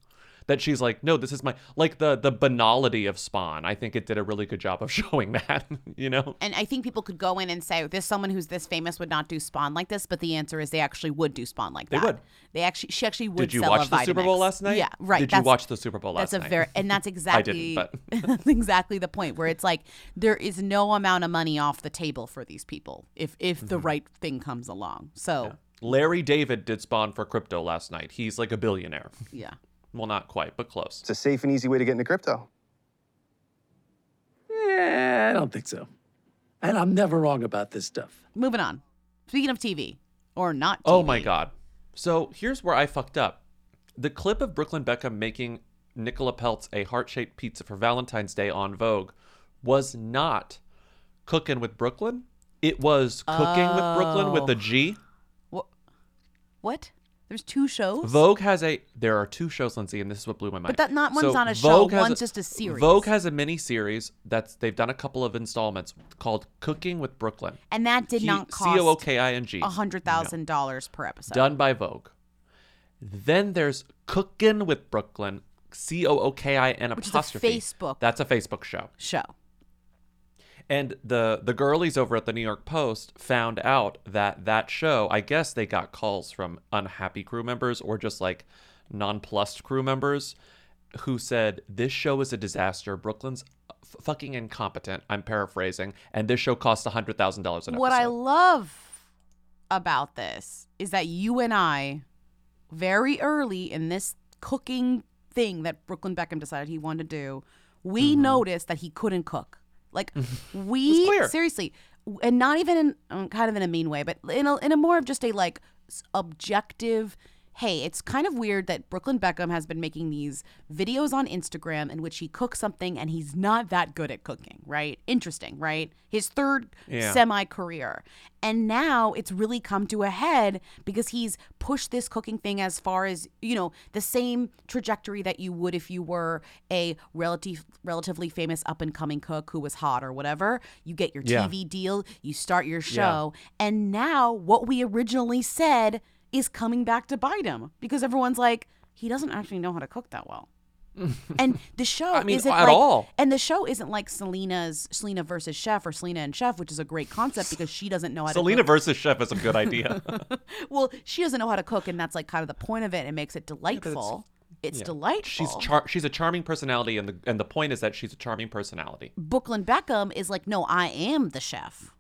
Speaker 1: That she's like, no, this is my like the the banality of Spawn. I think it did a really good job of showing that. You know,
Speaker 2: And I think people could go in and say, "This someone who's this famous would not do Spawn like this," but the answer is they actually would do Spawn like
Speaker 1: They
Speaker 2: that.
Speaker 1: would.
Speaker 2: They actually, she actually would.
Speaker 1: did you watch the Super Bowl last night?
Speaker 2: Yeah, right.
Speaker 1: Did you watch the Super Bowl last night?
Speaker 2: That's a very, and that's exactly, that's exactly the point where it's like there is no amount of money off the table for these people if if
Speaker 1: Mm-hmm.
Speaker 2: the right thing comes along. So
Speaker 1: Larry David did Spawn for crypto last night. He's like a billionaire.
Speaker 2: yeah.
Speaker 1: Well, not quite, but close.
Speaker 13: It's a safe and easy way to get into crypto.
Speaker 14: Yeah, I don't think so. And I'm never wrong about this stuff.
Speaker 2: Moving on. Speaking of TV or not. TV,
Speaker 1: Oh my god. So here's where I fucked up. The clip of Brooklyn Beckham making Nicola Peltz a heart-shaped pizza for Valentine's Day on Vogue was not cooking with Brooklyn. It was cooking with Brooklyn with
Speaker 2: Oh.
Speaker 1: the G.
Speaker 2: What? There's two shows.
Speaker 1: Vogue has a. There are two shows, Lindsay, and this is what blew my mind.
Speaker 2: But that not- one's
Speaker 1: So
Speaker 2: not a show,
Speaker 1: Vogue has
Speaker 2: one's just a series.
Speaker 1: Vogue has a mini series that's they've done a couple of installments called Cooking with Brooklyn.
Speaker 2: and that did
Speaker 1: He-
Speaker 2: not cost
Speaker 1: C O O K I N G.
Speaker 2: a hundred thousand dollars per episode.
Speaker 1: Done by Vogue. Then there's Cooking with Brooklyn. C O O K I N
Speaker 2: Which is a
Speaker 1: apostrophe.
Speaker 2: Facebook
Speaker 1: That's a Facebook show.
Speaker 2: show.
Speaker 1: And the the girlies over at the New York Post found out that that show, I guess they got calls from unhappy crew members or just like nonplussed crew members who said this show is a disaster. Brooklyn's f- fucking incompetent. I'm paraphrasing, and this show cost a hundred thousand dollars an
Speaker 2: What I love about this is that you and I, very early in this cooking thing that Brooklyn Beckham decided he wanted to do, we
Speaker 1: Mm-hmm.
Speaker 2: noticed that he couldn't cook. Like we seriously, and not even in um, kind of in a mean way, but in a in a more of just a like objective. Hey, it's kind of weird that Brooklyn Beckham has been making these videos on Instagram in which he cooks something and he's not that good at cooking, right? Interesting, right? His third
Speaker 1: Yeah.
Speaker 2: semi career. And now it's really come to a head because he's pushed this cooking thing as far as, you know, the same trajectory that you would if you were a relative, relatively famous up and coming cook who was hot or whatever. You get your
Speaker 1: Yeah.
Speaker 2: TV deal, you start your show. And now what we originally said is coming back to bite him because everyone's like, he doesn't actually know how to cook that well. and the show
Speaker 1: I mean,
Speaker 2: isn't
Speaker 1: at
Speaker 2: like,
Speaker 1: all.
Speaker 2: and the show isn't like Selena's Selena versus Chef or Selena and Chef, which is a great concept because she doesn't know how
Speaker 1: Selena
Speaker 2: to cook.
Speaker 1: Selena versus Chef is a good idea.
Speaker 2: well, she doesn't know how to cook, and that's like kind of the point of it. It makes it delightful. it's
Speaker 1: Yeah.
Speaker 2: delightful.
Speaker 1: She's char- she's a charming personality, and the and the point is that she's a charming personality.
Speaker 2: Brooklyn Beckham is like, no, I am the chef,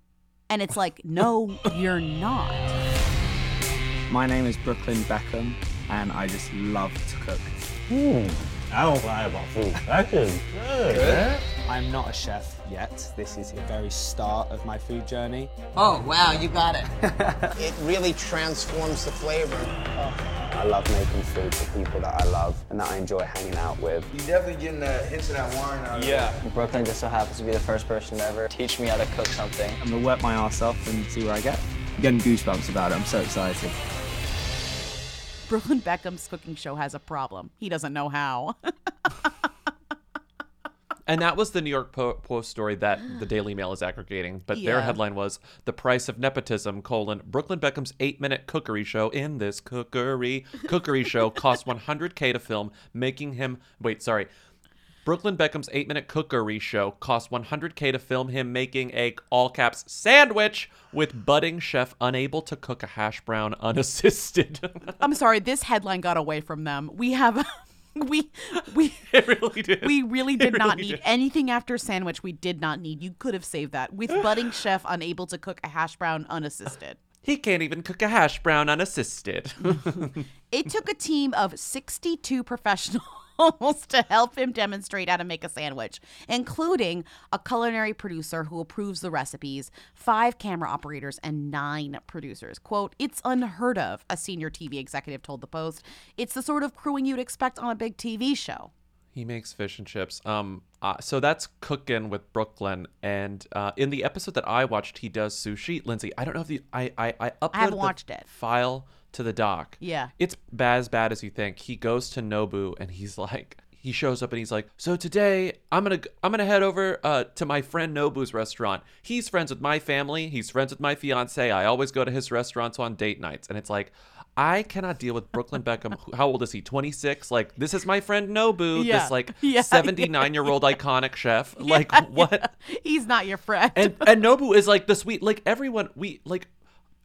Speaker 2: and it's like, no, you're not.
Speaker 15: My name is Brooklyn Beckham, and I just love to cook.
Speaker 16: Hmm. I don't lie about food. That is good.
Speaker 15: I'm not a chef yet. This is the very start of my food journey.
Speaker 17: Oh, wow, you got it. it really transforms the flavor.
Speaker 15: I love making food for people that I love and that I enjoy hanging out with.
Speaker 18: You definitely getting the hints of that wine out of it.
Speaker 19: Brooklyn just so happens to be the first person to ever teach me how to cook something.
Speaker 15: I'm gonna work my ass off and see where I get. I'm getting goosebumps about it. I'm so excited.
Speaker 2: Brooklyn Beckham's cooking show has a problem. He doesn't know how.
Speaker 1: And that was the New York Post story that the Daily Mail is aggregating. But their headline was "The Price of Nepotism: colon Brooklyn Beckham's eight-minute cookery show in this cookery cookery show cost 100k to film, making him wait sorry." Brooklyn Beckham's eight-minute cookery show cost 100k to film him making a all caps sandwich with budding chef unable to cook a hash brown unassisted.
Speaker 2: I'm sorry, this headline got away from them. We have we we it
Speaker 1: really did.
Speaker 2: We really did not need
Speaker 1: did.
Speaker 2: anything after sandwich. We did not need. You could have saved that with budding chef unable to cook a hash brown unassisted.
Speaker 1: he can't even cook a hash brown unassisted.
Speaker 2: It took a team of 62 professionals to help him demonstrate how to make a sandwich, including a culinary producer who approves the recipes, five camera operators, and nine producers. Quote, It's unheard of, a senior TV executive told The Post. It's the sort of crewing you'd expect on a big TV show.
Speaker 1: He makes fish and chips. Um, uh, so that's cooking with Brooklyn, and uh, in the episode that I watched, he does sushi. Lindsay, I don't know if the I I I uploaded
Speaker 2: haven't
Speaker 1: the
Speaker 2: watched it.
Speaker 1: file to the dock.
Speaker 2: Yeah.
Speaker 1: it's bad as bad as you think. He goes to Nobu and he's like, he shows up and he's like, so today I'm gonna I'm gonna head over uh, to my friend Nobu's restaurant. He's friends with my family. He's friends with my fiance. I always go to his restaurants on date nights, and it's like. I cannot deal with Brooklyn Beckham. How old is he? 26? Like, this is my friend Nobu,
Speaker 2: Yeah.
Speaker 1: this like
Speaker 2: Yeah,
Speaker 1: 79 year old iconic chef. Like, what?
Speaker 2: He's not your friend.
Speaker 1: And and Nobu is like the sweet like everyone we like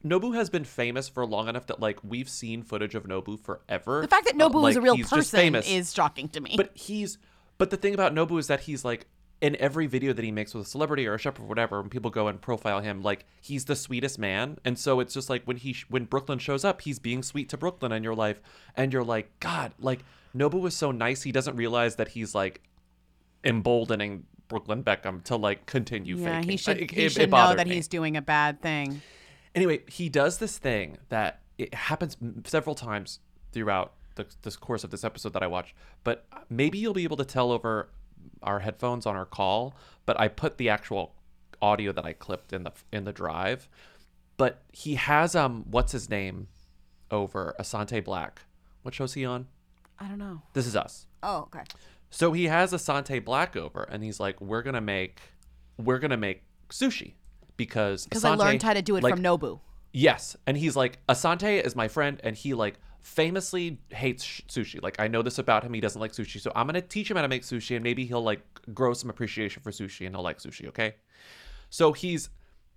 Speaker 1: Nobu has been famous for long enough that like we've seen footage of Nobu forever.
Speaker 2: the fact that
Speaker 1: Uh,
Speaker 2: Nobu is a real person is shocking to me.
Speaker 1: But he's but the thing about Nobu is that he's like in every video that he makes with a celebrity or a chef or whatever, when people go and profile him, like he's the sweetest man, and so it's just like when he sh- when Brooklyn shows up, he's being sweet to Brooklyn in your life, and you're like, God, like Nobu is so nice. He doesn't realize that he's like emboldening Brooklyn Beckham to like continue
Speaker 2: yeah,
Speaker 1: faking.
Speaker 2: he should,
Speaker 1: Like,
Speaker 2: he
Speaker 1: it-
Speaker 2: should
Speaker 1: it
Speaker 2: know that
Speaker 1: me.
Speaker 2: he's doing a bad thing.
Speaker 1: Anyway, he does this thing that it happens several times throughout the this course of this episode that I watched. But maybe you'll be able to tell over our headphones on our call. But I put the actual audio that I clipped in the in the drive. But he has um, what's his name over Asante Blackk. What show's he on?
Speaker 2: I don't know.
Speaker 1: This is us.
Speaker 2: Oh, okay.
Speaker 1: So he has Asante Blackk over, and he's like, "We're gonna make, we're gonna make sushi because
Speaker 2: Because I learned how to do it
Speaker 1: like-
Speaker 2: from Nobu.
Speaker 1: Yes, and he's like, Asante is my friend, and he like famously hates sushi. Like I know this about him; he doesn't like sushi. So I'm gonna teach him how to make sushi, and maybe he'll like grow some appreciation for sushi, and he'll like sushi. Okay, so he's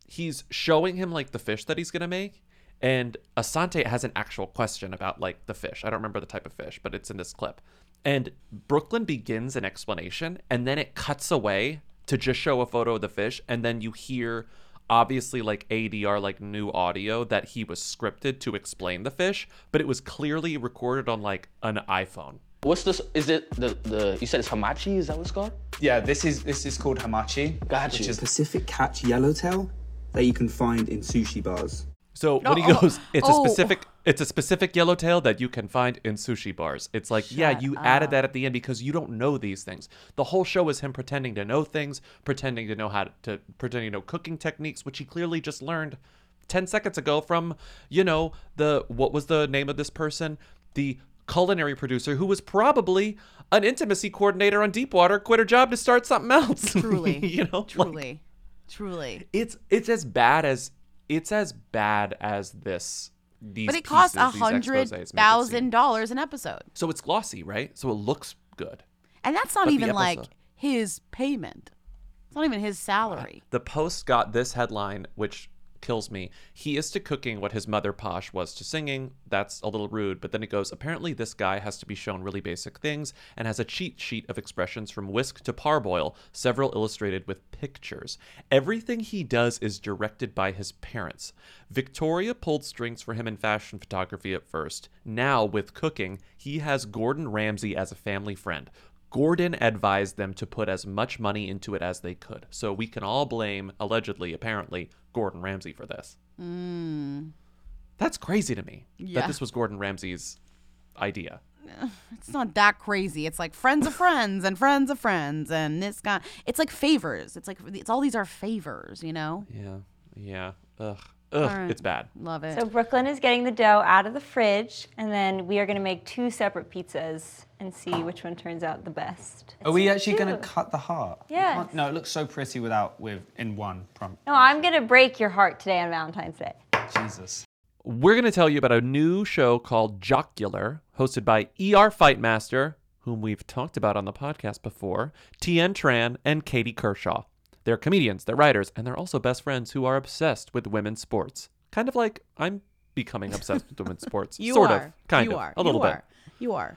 Speaker 1: he's showing him like the fish that he's gonna make. And Asante has an actual question about like the fish. I don't remember the type of fish, but it's in this clip. And Brooklyn begins an explanation and then it cuts away to just show a photo of the fish and then you hear obviously like ADR like new audio that he was scripted to explain the fish, but it was clearly recorded on like an iPhone.
Speaker 19: What's this? Is it the the? You said it's hamachi. Is that what it's called?
Speaker 15: Yeah, this is this is called hamachi,
Speaker 19: Got
Speaker 15: which is Pacific catch yellowtail that you can find in sushi bars.
Speaker 1: So when he
Speaker 15: Oh,
Speaker 1: goes, it's
Speaker 15: oh.
Speaker 1: a specific it's a specific yellowtail that you can find in sushi bars. It's like, yeah,
Speaker 2: Shut
Speaker 1: you added that at the end because you don't know these things. The whole show is him pretending to know things, pretending to know how to, to pretending to know cooking techniques, which he clearly just learned 10 seconds ago from, you know, the what was the name of this person? The culinary producer who was probably an intimacy coordinator on Deep Water, quit her job to start something else.
Speaker 2: Truly.
Speaker 1: you know, like-
Speaker 2: Truly. Truly.
Speaker 1: it's it's as bad as it's as bad as this. These
Speaker 2: But it costs a hundred
Speaker 1: exposés make it seem.
Speaker 2: thousand dollars an episode.
Speaker 1: So it's glossy, right? So it looks good.
Speaker 2: And that's not
Speaker 1: But
Speaker 2: even like his payment. It's not even his salary.
Speaker 1: The Post got this headline, which kills me. He is to cooking what his mother Posh was to singing. That's a little rude, but then it goes, apparently this guy has to be shown really basic things and has a cheat sheet of expressions from whisk to parboil, several illustrated with pictures. Everything he does is directed by his parents. Victoria pulled strings for him in fashion photography at first. Now, with cooking, he has Gordon Ramsay as a family friend. Gordon advised them to put as much money into it as they could. So we can all blame, allegedly, apparently, Gordon Ramsay for this.
Speaker 2: Mm.
Speaker 1: That's crazy to me
Speaker 2: Yeah.
Speaker 1: that this was Gordon Ramsay's idea.
Speaker 2: It's not that crazy. It's like friends of friends and friends of friends and this guy. It's like favors. It's like it's all these are favors, you know.
Speaker 1: Yeah, yeah. Ugh, ugh.
Speaker 20: right.
Speaker 1: It's bad.
Speaker 2: Love it.
Speaker 20: So Brooklyn is getting the dough out of the fridge, and then we are going to make two separate pizzas and see which one turns out the best.
Speaker 15: Are we actually going to cut the heart? You No, it looks so pretty without with in one. Prom-
Speaker 20: No, I'm going to break your heart today on Valentine's Day.
Speaker 15: Jesus.
Speaker 1: We're going to tell you about a new show called Jocular, hosted by ER Fightmaster, whom we've talked about on the podcast before, Tien Tran, and Katie Kershaw. They're comedians, they're writers, and they're also best friends who are obsessed with women's sports. Kind of like I'm becoming obsessed with women's sports.
Speaker 2: You
Speaker 1: sort
Speaker 2: are.
Speaker 1: of. Kind
Speaker 2: you
Speaker 1: of.
Speaker 2: Are.
Speaker 1: A little
Speaker 2: you
Speaker 1: bit.
Speaker 2: Are. You are.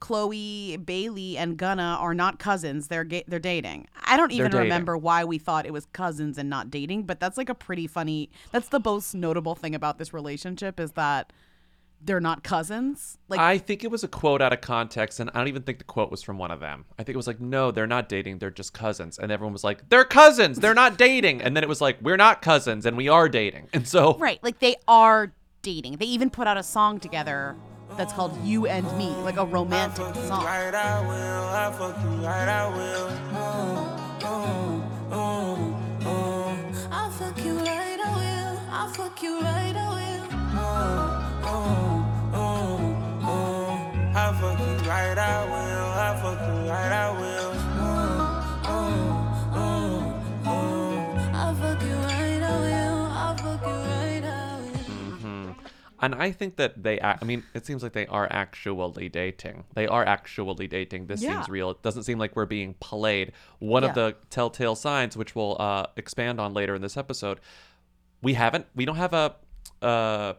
Speaker 2: Chloe, Bailey, and Gunna are not cousins. They're ga- they're dating. I don't even remember why we thought it was cousins and not dating, but that's like a pretty funny. That's the most notable thing about this relationship is that they're not cousins. Like
Speaker 1: I think it was a quote out of context, and I don't even think the quote was from one of them. I think it was like, no, they're not dating, they're just cousins. And everyone was like, they're cousins, they're not dating. And then it was like, we're not cousins, and we are dating. And so,
Speaker 2: Right, like they are dating. They even put out a song together that's called "You and Me," like a romantic song.
Speaker 21: Right, I will. I fuck you right, I will. Mm, mm, mm, mm.
Speaker 4: I'll fuck you right, I'll I'll fuck you right, I will.
Speaker 21: Oh, oh, oh, oh. I'll fuck you right, I will. I'll fuck you right, I will.
Speaker 1: And I think that they, I mean, it seems like they are actually dating. They are actually dating. This
Speaker 2: Yeah.
Speaker 1: seems real. It doesn't seem like we're being played. One of the telltale signs, which we'll uh, expand on later in this episode, we haven't, we don't have a uh,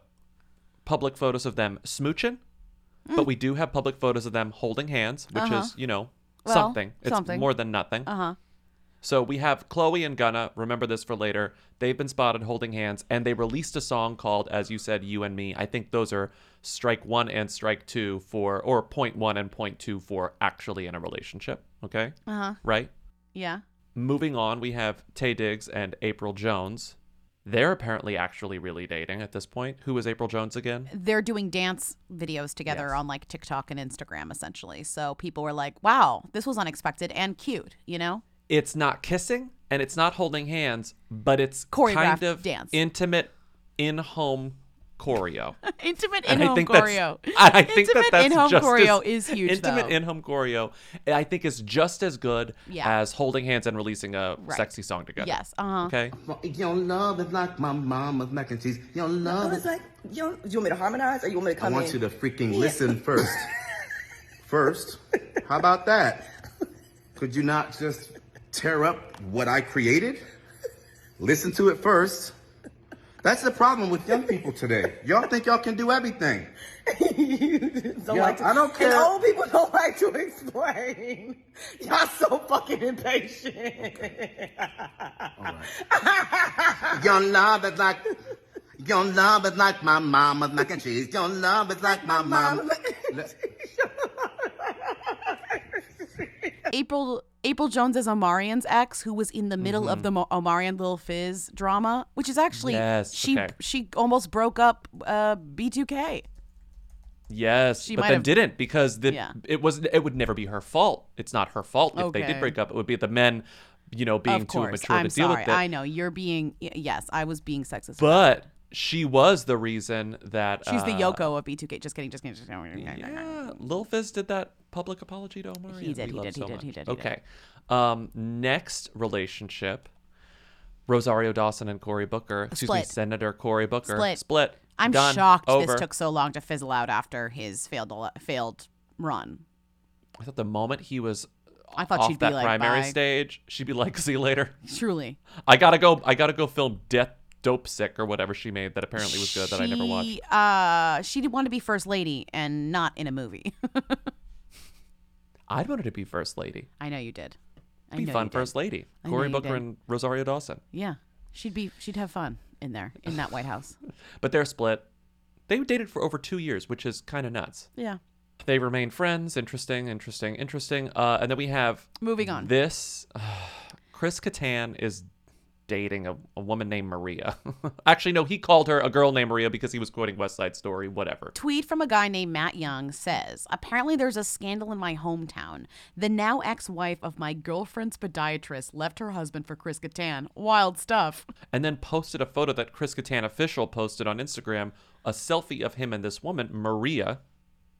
Speaker 1: public photos of them smooching, but we do have public photos of them holding hands, which
Speaker 2: Uh-huh.
Speaker 1: is, you know,
Speaker 2: Well,
Speaker 1: something. It's
Speaker 2: something.
Speaker 1: more than nothing.
Speaker 2: Uh huh.
Speaker 1: So we have Chloe and Gunna. Remember this for later. They've been spotted holding hands, and they released a song called, as you said, "You and Me." I think those are strike one and strike two for, or point one and point two for actually in a relationship. Okay,
Speaker 2: Uh huh.
Speaker 1: right.
Speaker 2: Yeah.
Speaker 1: Moving on, we have Taye Diggs and April Jones. They're apparently actually really dating at this point. Who is April Jones again?
Speaker 2: They're doing dance videos together on like TikTok and Instagram, essentially. So people were like, "Wow, this was unexpected and cute," you know.
Speaker 1: It's not kissing and it's not holding hands, but it's
Speaker 2: Choreographed
Speaker 1: kind of
Speaker 2: dance.
Speaker 1: intimate in-home choreo.
Speaker 2: Intimate in-home choreo.
Speaker 1: I I think
Speaker 2: Intimate
Speaker 1: that that's
Speaker 2: in-home choreo
Speaker 1: as,
Speaker 2: is huge,
Speaker 1: Intimate in-home choreo, I think is just as good
Speaker 2: Yeah.
Speaker 1: as holding hands and releasing a
Speaker 2: Right.
Speaker 1: sexy song together.
Speaker 2: Yes. Uh huh.
Speaker 1: Okay.
Speaker 22: Your love is like my mama's mac and cheese. Your love is
Speaker 23: like, you, you want me to harmonize or you want me to come?
Speaker 22: I want
Speaker 23: in?
Speaker 22: you to freaking listen first. first. How about that? Could you not just tear up what I created? Listen to it first. That's the problem with young people today. Y'all think y'all can do everything.
Speaker 23: don't
Speaker 22: Yeah,
Speaker 23: like to,
Speaker 22: I don't care.
Speaker 23: And old people don't like to explain. Y'all so fucking impatient.
Speaker 22: Your love is like your love is like my mama's mac and cheese. Your love is like my mama.
Speaker 2: April April Jones is Omarion's ex, who was in the middle of
Speaker 1: Mhm.
Speaker 2: the Omarion Lil Fizz drama, which is actually
Speaker 1: Yes,
Speaker 2: she
Speaker 1: okay.
Speaker 2: she almost broke up uh, B2K.
Speaker 1: Yes,
Speaker 2: She
Speaker 1: but then
Speaker 2: have-
Speaker 1: didn't because the,
Speaker 2: Yeah.
Speaker 1: it was it would never be her fault. It's not her fault if they did break up. It would be the men, you know, being
Speaker 2: of
Speaker 1: too immature
Speaker 2: I'm
Speaker 1: to deal
Speaker 2: sorry.
Speaker 1: with it.
Speaker 2: I know you're being yes, I was being sexist.
Speaker 1: But she was the reason that
Speaker 2: she's the
Speaker 1: uh,
Speaker 2: Yoko of B2K. Just kidding. Just kidding. Just kidding.
Speaker 1: Yeah, Lil Fizz did that public apology to Omarion.
Speaker 2: He did, he did, he did, he did, he did.
Speaker 1: Okay. Um, next relationship, Rosario Dawson and Cory Booker. Excuse me, Senator Cory Booker.
Speaker 2: Split.
Speaker 1: Split.
Speaker 2: I'm
Speaker 1: Done.
Speaker 2: shocked
Speaker 1: Over.
Speaker 2: this took so long to fizzle out after his failed failed run.
Speaker 1: I thought the moment he was
Speaker 2: I thought she'd be
Speaker 1: that
Speaker 2: like,
Speaker 1: primary
Speaker 2: "Bye."
Speaker 1: stage, she'd be like, "See you later."
Speaker 2: Truly.
Speaker 1: I gotta go. I gotta go film Death Dopesick or whatever she made that apparently was good that I never watched.
Speaker 2: She, Uh, she did want to be first lady and not in a movie.
Speaker 1: I'd wanted to be first lady.
Speaker 2: I know you did. I
Speaker 1: Be
Speaker 2: know
Speaker 1: fun
Speaker 2: you did.
Speaker 1: first lady.
Speaker 2: I know
Speaker 1: Cory
Speaker 2: you
Speaker 1: Booker
Speaker 2: did.
Speaker 1: and Rosario Dawson.
Speaker 2: Yeah, she'd be. She'd have fun in there in that White House.
Speaker 1: But they're split. They dated for over two years, which is kind of nuts.
Speaker 2: Yeah.
Speaker 1: They remain friends. Interesting, interesting, interesting. Uh, and then we have
Speaker 2: Moving on.
Speaker 1: This Chris Kattan is dating a, a woman named Maria. Actually, no, he called her a girl named Maria because he was quoting West Side Story. Whatever.
Speaker 2: Tweet from a guy named Matt Young says, Apparently, there's a scandal in my hometown. The now ex wife of my girlfriend's podiatrist left her husband for Chris Kattan. Wild stuff.
Speaker 1: And then posted a photo that Chris Kattan official posted on Instagram, a selfie of him and this woman, Maria,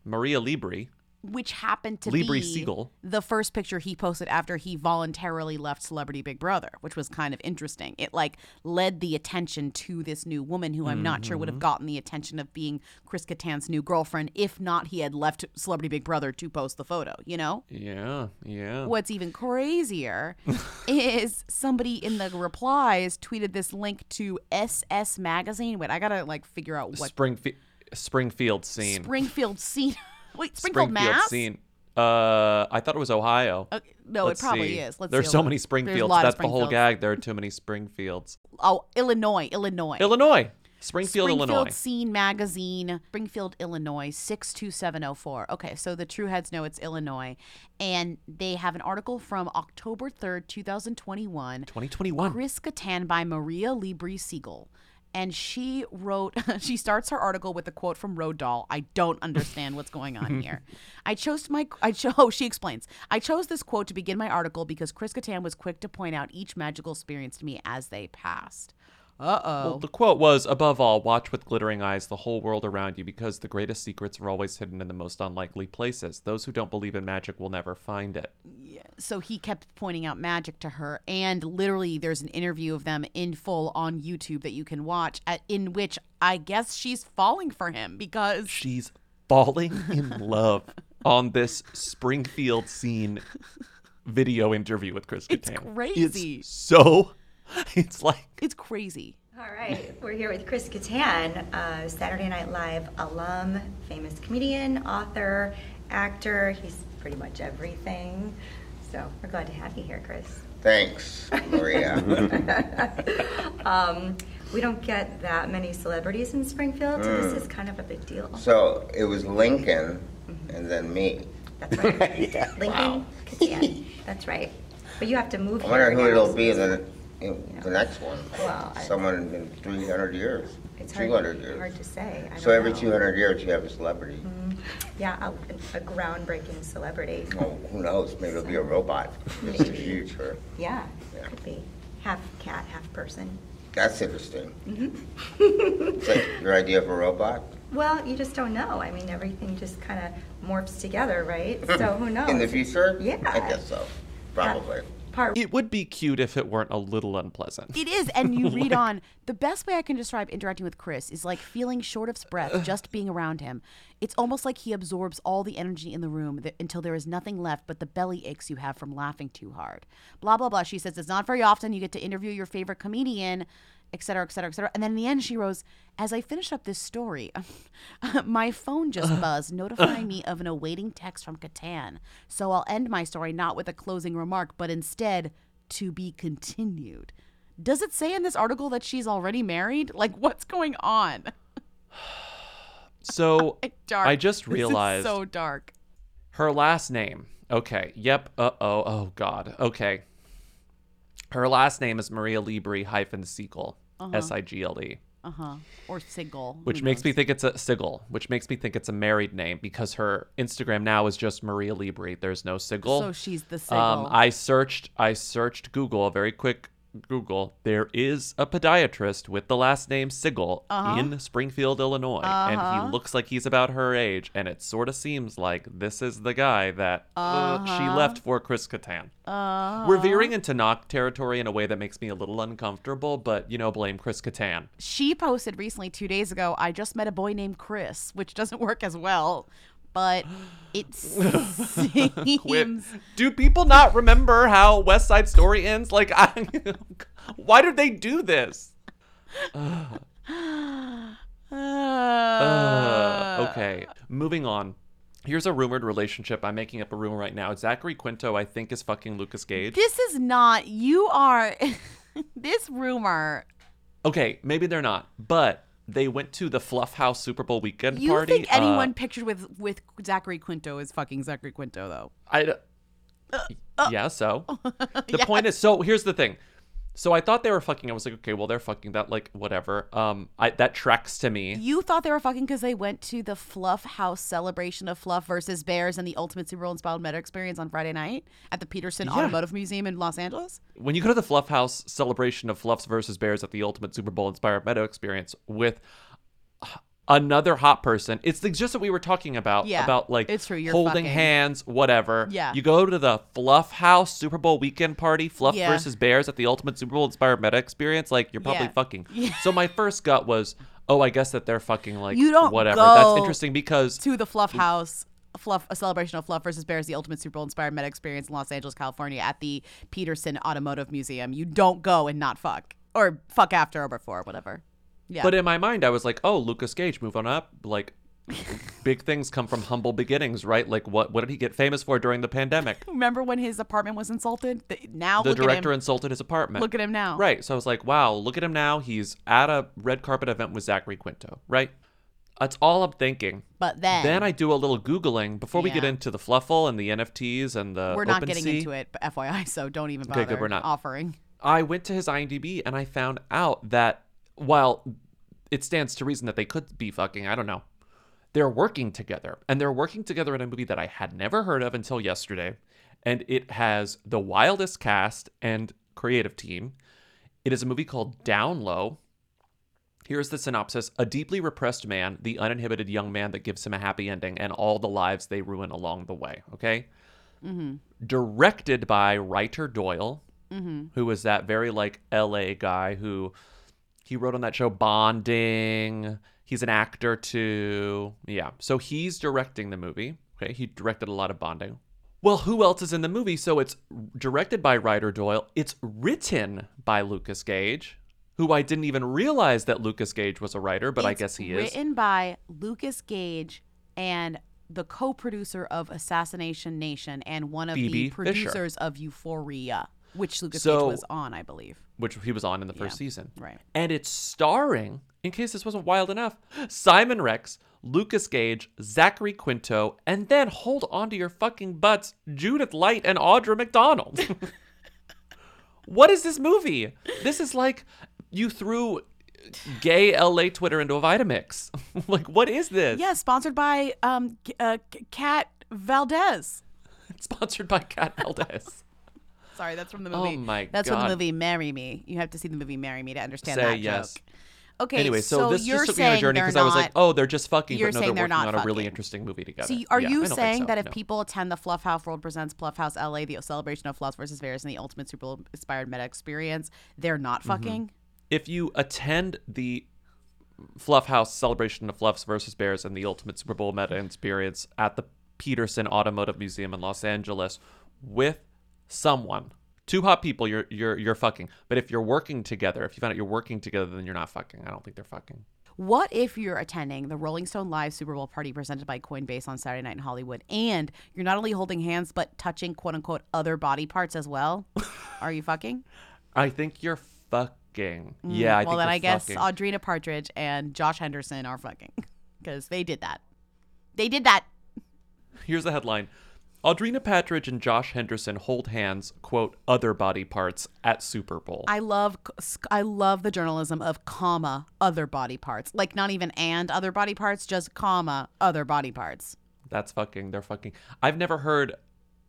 Speaker 1: Maria Libri.
Speaker 2: Which happened to
Speaker 1: Libri
Speaker 2: be
Speaker 1: Siegel.
Speaker 2: the first picture he posted after he voluntarily left Celebrity Big Brother, which was kind of interesting. It like led the attention to this new woman who I'm not sure would have
Speaker 1: Mhm.
Speaker 2: gotten the attention of being Chris Kattan's new girlfriend if not he had left Celebrity Big Brother to post the photo, you know?
Speaker 1: Yeah, yeah.
Speaker 2: What's even crazier is somebody in the replies tweeted this link to SS Magazine. Wait, I gotta like figure out what
Speaker 1: Springfield, Springfield scene.
Speaker 2: Springfield scene. Wait, Springfield, Mass?
Speaker 1: scene. Uh, I thought it was Ohio.
Speaker 2: Okay, no, it
Speaker 1: Let's
Speaker 2: probably
Speaker 1: see.
Speaker 2: is. Let's
Speaker 1: There's
Speaker 2: see.
Speaker 1: so many Springfields. That's the whole
Speaker 2: Springfields.
Speaker 1: gag. There are too many Springfields.
Speaker 2: Oh, Illinois, Illinois.
Speaker 1: Illinois. Springfield, Illinois.
Speaker 2: Springfield
Speaker 1: Illinois.
Speaker 2: Scene Magazine, Springfield, Illinois, 62704. Okay, so the true heads know it's Illinois. And they have an article from October 3rd, 2021.
Speaker 1: 2021.
Speaker 2: Chris Kattan by Maria Libri Siegel. And she wrote, she starts her article with a quote from Roald Dahl. I don't understand what's going on here. I chose my, I chose, oh, she explains. I chose this quote to begin my article because Chris Kattan was quick to point out each magical experience to me as they passed. Uh oh.
Speaker 1: Well, the quote was, above all, watch with glittering eyes the whole world around you because the greatest secrets are always hidden in the most unlikely places. Those who don't believe in magic will never find it. Yeah.
Speaker 2: so he kept pointing out magic to her and literally there's an interview of them in full on youtube that you can watch at, in which i guess she's falling for him because
Speaker 1: She's falling in love on this Springfield scene video interview with Chris
Speaker 2: It's
Speaker 1: Kattan.
Speaker 2: crazy.
Speaker 1: It's so, it's like,
Speaker 2: it's crazy
Speaker 24: All right, we're here with Chris Kattan, uh, Saturday Night Live alum, famous comedian, author, actor. He's pretty much everything. So we're glad to have you here, Chris.
Speaker 18: Thanks, Maria.
Speaker 24: Um, we don't get that many celebrities in Springfield, so this
Speaker 18: Mm.
Speaker 24: is kind of a big deal.
Speaker 18: so it was Lincoln and then me.
Speaker 24: That's right. Lincoln Kattan. That's right. But you have to move
Speaker 18: I
Speaker 24: here.
Speaker 18: wonder who it'll be in
Speaker 24: it's-
Speaker 18: the, the next one.
Speaker 24: Well, I-
Speaker 18: Someone in 300 years,
Speaker 24: It's hard,
Speaker 18: 200 years.
Speaker 24: hard to say. I
Speaker 18: So
Speaker 24: don't
Speaker 18: every
Speaker 24: know.
Speaker 18: 200 years you have a celebrity.
Speaker 24: Mm, Yeah, a, a groundbreaking celebrity.
Speaker 18: Well, who knows? Maybe it'll be a robot. It's too huge for.
Speaker 24: Yeah, could be half cat, half person.
Speaker 18: That's interesting.
Speaker 24: hmm
Speaker 18: So your idea of a robot?
Speaker 24: Well, you just don't know. I mean, everything just kind of morphs together, right? So who knows?
Speaker 18: In the future?
Speaker 24: Yeah.
Speaker 18: I guess so. Probably.
Speaker 24: Part
Speaker 1: it would be cute if it weren't a little unpleasant.
Speaker 2: It is, and you read on. The best way I can describe interacting with Chris is like feeling short of breath just being around him. It's almost like he absorbs all the energy in the room th- until there is nothing left but the belly aches you have from laughing too hard. Blah blah blah. She says it's not very often you get to interview your favorite comedian, et cetera, et cetera, et cetera. And then in the end, she wrote, "As I finish up this story, my phone just buzzed, notifying me of an awaiting text from Kattan. So I'll end my story not with a closing remark, but instead." To be continued. Does it say in this article that she's already married? Like, what's going on?
Speaker 1: So
Speaker 2: Dark.
Speaker 1: I just
Speaker 2: This is
Speaker 1: realized
Speaker 2: so dark.
Speaker 1: her last name. Okay. Yep. Uh oh. Oh God. Okay. Her last name is Maria Libri hyphen Siegel.
Speaker 2: Uh-huh.
Speaker 1: S I G L E.
Speaker 2: Uh huh. Or Sigil. who
Speaker 1: Which makes
Speaker 2: knows?
Speaker 1: me think it's a Sigil, which makes me think it's a married name because her Instagram now is just Maria Libri. There's no Sigil.
Speaker 2: So she's the
Speaker 1: Um, I searched. I searched Google. A very quick Google. There is a podiatrist with the last name Sigel
Speaker 2: Uh-huh.
Speaker 1: in Springfield, Illinois, and
Speaker 2: Uh-huh.
Speaker 1: he looks like he's about her age. And it sort of seems like this is the guy that uh, she
Speaker 2: Uh-huh.
Speaker 1: left for Chris Kattan.
Speaker 2: Uh-huh.
Speaker 1: We're veering into knock territory in a way that makes me a little uncomfortable, but you know, blame Chris Kattan.
Speaker 2: She posted recently, two days ago, I just met a boy named Chris, which doesn't work as well. But it seems.
Speaker 1: Do people not remember how West Side Story ends? Like, I, why did they do this? Uh, okay, moving on. Here's a rumored relationship. I'm making up a rumor right now. Zachary Quinto, I think, is fucking Lucas Gage.
Speaker 2: This is not. You are. this rumor.
Speaker 1: Okay, maybe they're not, but they went to the Fluff House Super Bowl weekend
Speaker 2: You
Speaker 1: party.
Speaker 2: think
Speaker 1: Uh,
Speaker 2: anyone pictured with with Zachary Quinto is fucking Zachary Quinto though?
Speaker 1: I. d- yeah, so the point is, so here's the thing. So I thought they were fucking. I was like, okay, well they're fucking that like whatever. Um, I that tracks to me.
Speaker 2: You thought they were fucking because they went to the Fluff House celebration of Fluff versus Bears and the Ultimate Super Bowl inspired meta experience on Friday night at the Petersen
Speaker 1: Yeah.
Speaker 2: Automotive Museum in Los Angeles.
Speaker 1: when you go to the Fluff House celebration of Fluffs versus Bears at the Ultimate Super Bowl inspired Meadow experience with another hot person, it's the, just what we were talking about
Speaker 2: Yeah,
Speaker 1: about like
Speaker 2: it's true, you're
Speaker 1: holding
Speaker 2: fucking.
Speaker 1: hands, whatever.
Speaker 2: Yeah.
Speaker 1: You go to the Fluff House Super Bowl weekend party, Fluff
Speaker 2: Yeah.
Speaker 1: versus Bears at the Ultimate Super Bowl inspired Meta experience, like you're probably
Speaker 2: Yeah.
Speaker 1: fucking.
Speaker 2: Yeah.
Speaker 1: So my first gut was, oh, I guess that they're fucking like
Speaker 2: you don't
Speaker 1: whatever. That's interesting because
Speaker 2: to the Fluff House. Fluff, a celebration of Fluff versus Bears, the ultimate Super Bowl inspired meta experience in Los Angeles, California, at the Petersen Automotive Museum. You don't go and not fuck, or fuck after or before, whatever. Yeah.
Speaker 1: But in my mind, I was like, oh, Lucas Gage, move on up. Like, big things come from humble beginnings, right? Like, what what did he get famous for during the pandemic?
Speaker 2: Remember when his apartment was insulted? The- Now
Speaker 1: the
Speaker 2: look
Speaker 1: director
Speaker 2: at him.
Speaker 1: insulted his apartment.
Speaker 2: Look at him now.
Speaker 1: Right. So I was like, wow, look at him now. He's at a red carpet event with Zachary Quinto, right? That's all I'm thinking.
Speaker 2: But then-
Speaker 1: Then I do a little Googling before we get into the Fluffle and the NFTs and the
Speaker 2: We're not getting into it, but FYI, so don't even bother
Speaker 1: Okay, good, we're not.
Speaker 2: offering.
Speaker 1: I went to his IMDb and I found out that while it stands to reason that they could be fucking, I don't know. They're working together, and they're working together in a movie that I had never heard of until yesterday, and it has the wildest cast and creative team. It is a movie called Down Low, Here's the synopsis A deeply repressed man, the uninhibited young man that gives him a happy ending, and all the lives they ruin along the way. Okay?
Speaker 2: Mm-hmm.
Speaker 1: Directed by Ryder Doyle,
Speaker 2: Mm-hmm.
Speaker 1: who was that very like LA guy who he wrote on that show Bonding. He's an actor too. Yeah. So he's directing the movie. Okay. He directed a lot of Bonding. Well, who else is in the movie? So it's directed by Ryder Doyle. It's written by Lucas Gage, who I didn't even realize that Lucas Gage was a writer, but I guess he is.
Speaker 2: Written by Lucas Gage and the co-producer of Assassination Nation and one of the
Speaker 1: Phoebe Fisher.
Speaker 2: producers of Euphoria, which Lucas
Speaker 1: So-
Speaker 2: Gage was on, I believe.
Speaker 1: which he was on in the first
Speaker 2: Yeah,
Speaker 1: season.
Speaker 2: right.
Speaker 1: And it's starring, in case this wasn't wild enough, Simon Rex, Lucas Gage, Zachary Quinto, and then hold on to your fucking butts, Judith Light and Audra McDonald. what is this movie? This is like you threw gay LA Twitter into a Vitamix. like, what is this?
Speaker 2: Yeah, sponsored by um uh, Kat Valdez.
Speaker 1: It's sponsored by Kat Valdez.
Speaker 2: Sorry, that's from the movie.
Speaker 1: Oh
Speaker 2: movie.
Speaker 1: my
Speaker 2: That's from the movie Marry Me. You have to see the movie Marry Me to understand
Speaker 1: Say
Speaker 2: that
Speaker 1: yes.
Speaker 2: joke. Okay,
Speaker 1: Anyway, so, this
Speaker 2: you're
Speaker 1: just took me on a journey because I was like, oh, they're just fucking,
Speaker 2: You're
Speaker 1: but no,
Speaker 2: saying
Speaker 1: they're
Speaker 2: they're not
Speaker 1: on a really interesting movie together.
Speaker 2: So, you- are
Speaker 1: Yeah,
Speaker 2: you saying
Speaker 1: so,
Speaker 2: that if
Speaker 1: no.
Speaker 2: people attend the Fluff House World Presents Fluff House LA, the celebration of Fluffs versus Bears, and the ultimate Super Bowl inspired meta experience, they're not
Speaker 1: Mhm.
Speaker 2: fucking?
Speaker 1: If you attend the Fluff House celebration of Fluffs versus Bears and the Ultimate Super Bowl meta experience at the Petersen Automotive Museum in Los Angeles with someone, two hot people, you're you're you're fucking. But if you're working together, if you find out you're working together, then you're not fucking. I don't think they're fucking.
Speaker 2: What if you're attending the Rolling Stone Live Super Bowl party presented by Coinbase on Saturday night in Hollywood, and you're not only holding hands but touching quote unquote other body parts as well? Are you fucking?
Speaker 1: I think you're fucking.
Speaker 2: Mm,
Speaker 1: Yeah, I
Speaker 2: well,
Speaker 1: think
Speaker 2: then I guess
Speaker 1: fucking.
Speaker 2: Audrina Patridge and Josh Henderson are fucking because they did that. They did that.
Speaker 1: Here's the headline. Audrina Patridge and Josh Henderson hold hands, quote, other body parts at Super Bowl.
Speaker 2: I love I love the journalism of comma other body parts. Like not even and other body parts, just comma other body parts.
Speaker 1: That's fucking. They're fucking. I've never heard